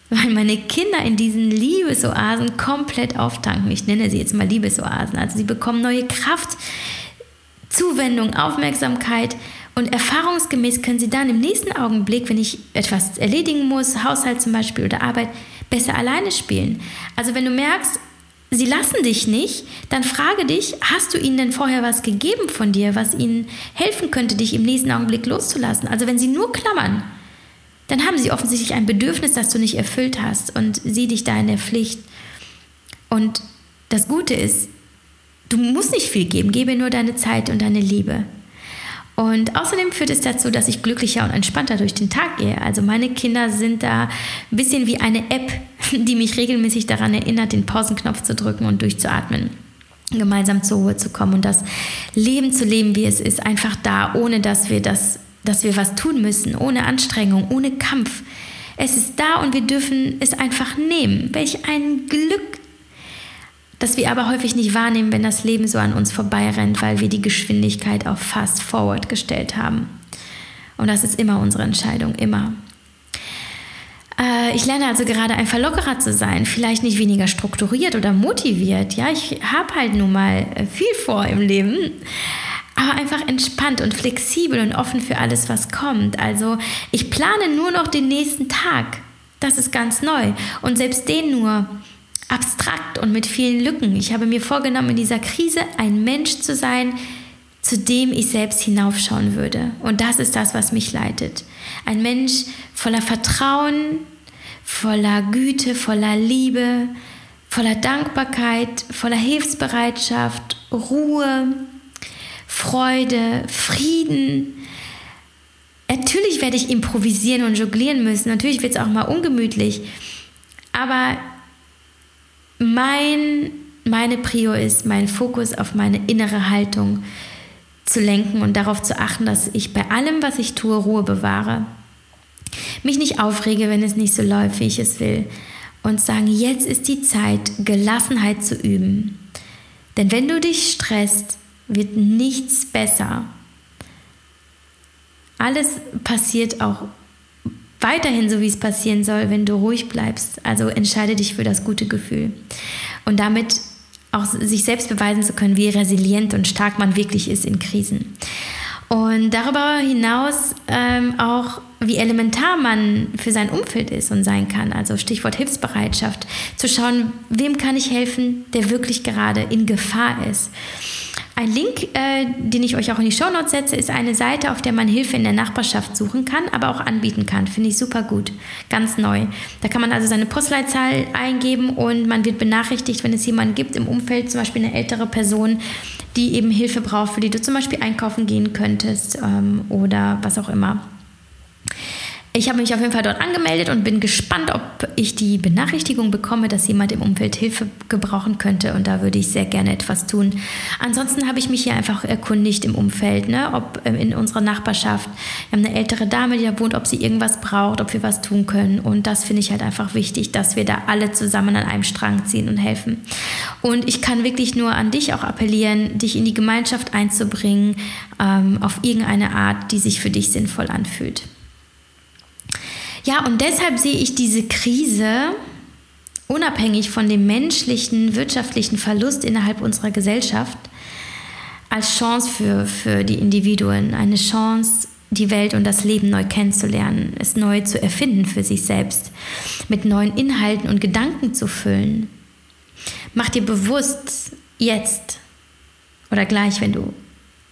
Weil meine Kinder in diesen Liebesoasen komplett auftanken. Ich nenne sie jetzt mal Liebesoasen. Also sie bekommen neue Kraft, Zuwendung, Aufmerksamkeit und erfahrungsgemäß können sie dann im nächsten Augenblick, wenn ich etwas erledigen muss, Haushalt zum Beispiel oder Arbeit, besser alleine spielen. Also wenn du merkst, sie lassen dich nicht, dann frage dich, hast du ihnen denn vorher was gegeben von dir, was ihnen helfen könnte, dich im nächsten Augenblick loszulassen? Also wenn sie nur klammern, dann haben sie offensichtlich ein Bedürfnis, das du nicht erfüllt hast und sie dich da in der Pflicht. Und das Gute ist, du musst nicht viel geben, gebe nur deine Zeit und deine Liebe. Und außerdem führt es dazu, dass ich glücklicher und entspannter durch den Tag gehe. Also meine Kinder sind da ein bisschen wie eine App, die mich regelmäßig daran erinnert, den Pausenknopf zu drücken und durchzuatmen gemeinsam zur Ruhe zu kommen und das Leben zu leben, wie es ist, einfach da, ohne dass wir das, dass wir was tun müssen, ohne Anstrengung, ohne Kampf. Es ist da und wir dürfen es einfach nehmen. Welch ein Glück das wir aber häufig nicht wahrnehmen, wenn das Leben so an uns vorbeirennt, weil wir die Geschwindigkeit auf Fast Forward gestellt haben. Und das ist immer unsere Entscheidung, immer. Äh, ich lerne also gerade einfach lockerer zu sein, vielleicht nicht weniger strukturiert oder motiviert. Ja, ich habe halt nun mal äh, viel vor im Leben, aber einfach entspannt und flexibel und offen für alles, was kommt. Also ich plane nur noch den nächsten Tag. Das ist ganz neu. Und selbst den nur abstrakt und mit vielen Lücken. Ich habe mir vorgenommen, in dieser Krise ein Mensch zu sein, zu dem ich selbst hinaufschauen würde. Und das ist das, was mich leitet. Ein Mensch voller Vertrauen, voller Güte, voller Liebe, voller Dankbarkeit, voller Hilfsbereitschaft, Ruhe, Freude, Frieden. Natürlich werde ich improvisieren und jonglieren müssen. Natürlich wird es auch mal ungemütlich. Aber mein, meine Prio ist, meinen Fokus auf meine innere Haltung zu lenken und darauf zu achten, dass ich bei allem, was ich tue, Ruhe bewahre. Mich nicht aufrege, wenn es nicht so läuft, wie ich es will. Und sagen, jetzt ist die Zeit, Gelassenheit zu üben. Denn wenn du dich stresst, wird nichts besser. Alles passiert auch weiterhin so, wie es passieren soll, wenn du ruhig bleibst. Also entscheide dich für das gute Gefühl. Und damit auch sich selbst beweisen zu können, wie resilient und stark man wirklich ist in Krisen. Und darüber hinaus ähm, auch, wie elementar man für sein Umfeld ist und sein kann. Also Stichwort Hilfsbereitschaft. Zu schauen, wem kann ich helfen, der wirklich gerade in Gefahr ist. Ein Link, äh, den ich euch auch in die Show Notes setze, ist eine Seite, auf der man Hilfe in der Nachbarschaft suchen kann, aber auch anbieten kann. Finde ich super gut. Ganz neu. Da kann man also seine Postleitzahl eingeben und man wird benachrichtigt, wenn es jemanden gibt im Umfeld, zum Beispiel eine ältere Person, die eben Hilfe braucht, für die du zum Beispiel einkaufen gehen könntest ähm, oder was auch immer. Ich habe mich auf jeden Fall dort angemeldet und bin gespannt, ob ich die Benachrichtigung bekomme, dass jemand im Umfeld Hilfe gebrauchen könnte. Und da würde ich sehr gerne etwas tun. Ansonsten habe ich mich hier einfach erkundigt im Umfeld, ne? ob ähm, in unserer Nachbarschaft. Wir haben eine ältere Dame, die da wohnt, ob sie irgendwas braucht, ob wir was tun können. Und das finde ich halt einfach wichtig, dass wir da alle zusammen an einem Strang ziehen und helfen. Und ich kann wirklich nur an dich auch appellieren, dich in die Gemeinschaft einzubringen, ähm, auf irgendeine Art, die sich für dich sinnvoll anfühlt. Ja, und deshalb sehe ich diese Krise unabhängig von dem menschlichen, wirtschaftlichen Verlust innerhalb unserer Gesellschaft als Chance für, für die Individuen, eine Chance, die Welt und das Leben neu kennenzulernen, es neu zu erfinden für sich selbst, mit neuen Inhalten und Gedanken zu füllen. Mach dir bewusst, jetzt oder gleich, wenn du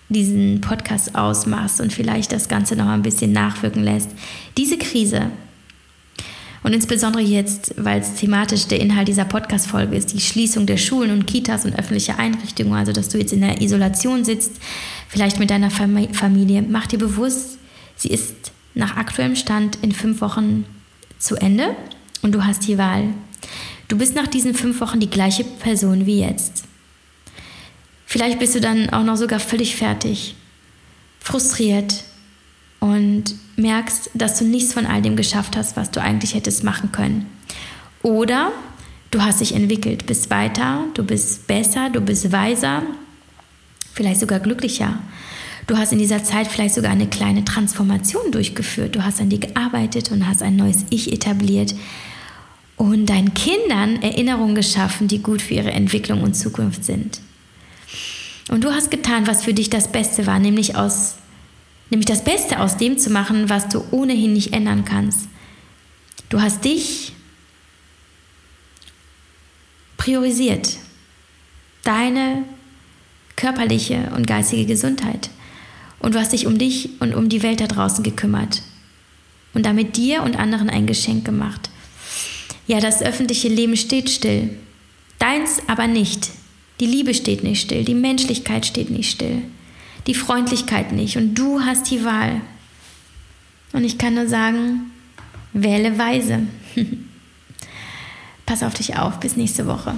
diesen Podcast ausmachst und vielleicht das Ganze noch ein bisschen nachwirken lässt. Diese Krise und insbesondere jetzt, weil es thematisch der Inhalt dieser Podcast-Folge ist, die Schließung der Schulen und Kitas und öffentliche Einrichtungen, also dass du jetzt in der Isolation sitzt, vielleicht mit deiner Familie, mach dir bewusst, sie ist nach aktuellem Stand in fünf Wochen zu Ende und du hast die Wahl. Du bist nach diesen fünf Wochen die gleiche Person wie jetzt. Vielleicht bist du dann auch noch sogar völlig fertig, frustriert und merkst, dass du nichts von all dem geschafft hast, was du eigentlich hättest machen können. Oder du hast dich entwickelt, bist weiter, du bist besser, du bist weiser, vielleicht sogar glücklicher. Du hast in dieser Zeit vielleicht sogar eine kleine Transformation durchgeführt. Du hast an dir gearbeitet und hast ein neues Ich etabliert und deinen Kindern Erinnerungen geschaffen, die gut für ihre Entwicklung und Zukunft sind. Und du hast getan, was für dich das Beste war, nämlich aus nämlich das Beste aus dem zu machen, was du ohnehin nicht ändern kannst. Du hast dich priorisiert, deine körperliche und geistige Gesundheit. Und du hast dich um dich und um die Welt da draußen gekümmert und damit dir und anderen ein Geschenk gemacht. Ja, das öffentliche Leben steht still, deins aber nicht. Die Liebe steht nicht still, die Menschlichkeit steht nicht still, die Freundlichkeit nicht und du hast die Wahl. Und ich kann nur sagen, wähle weise. Pass auf dich auf, bis nächste Woche.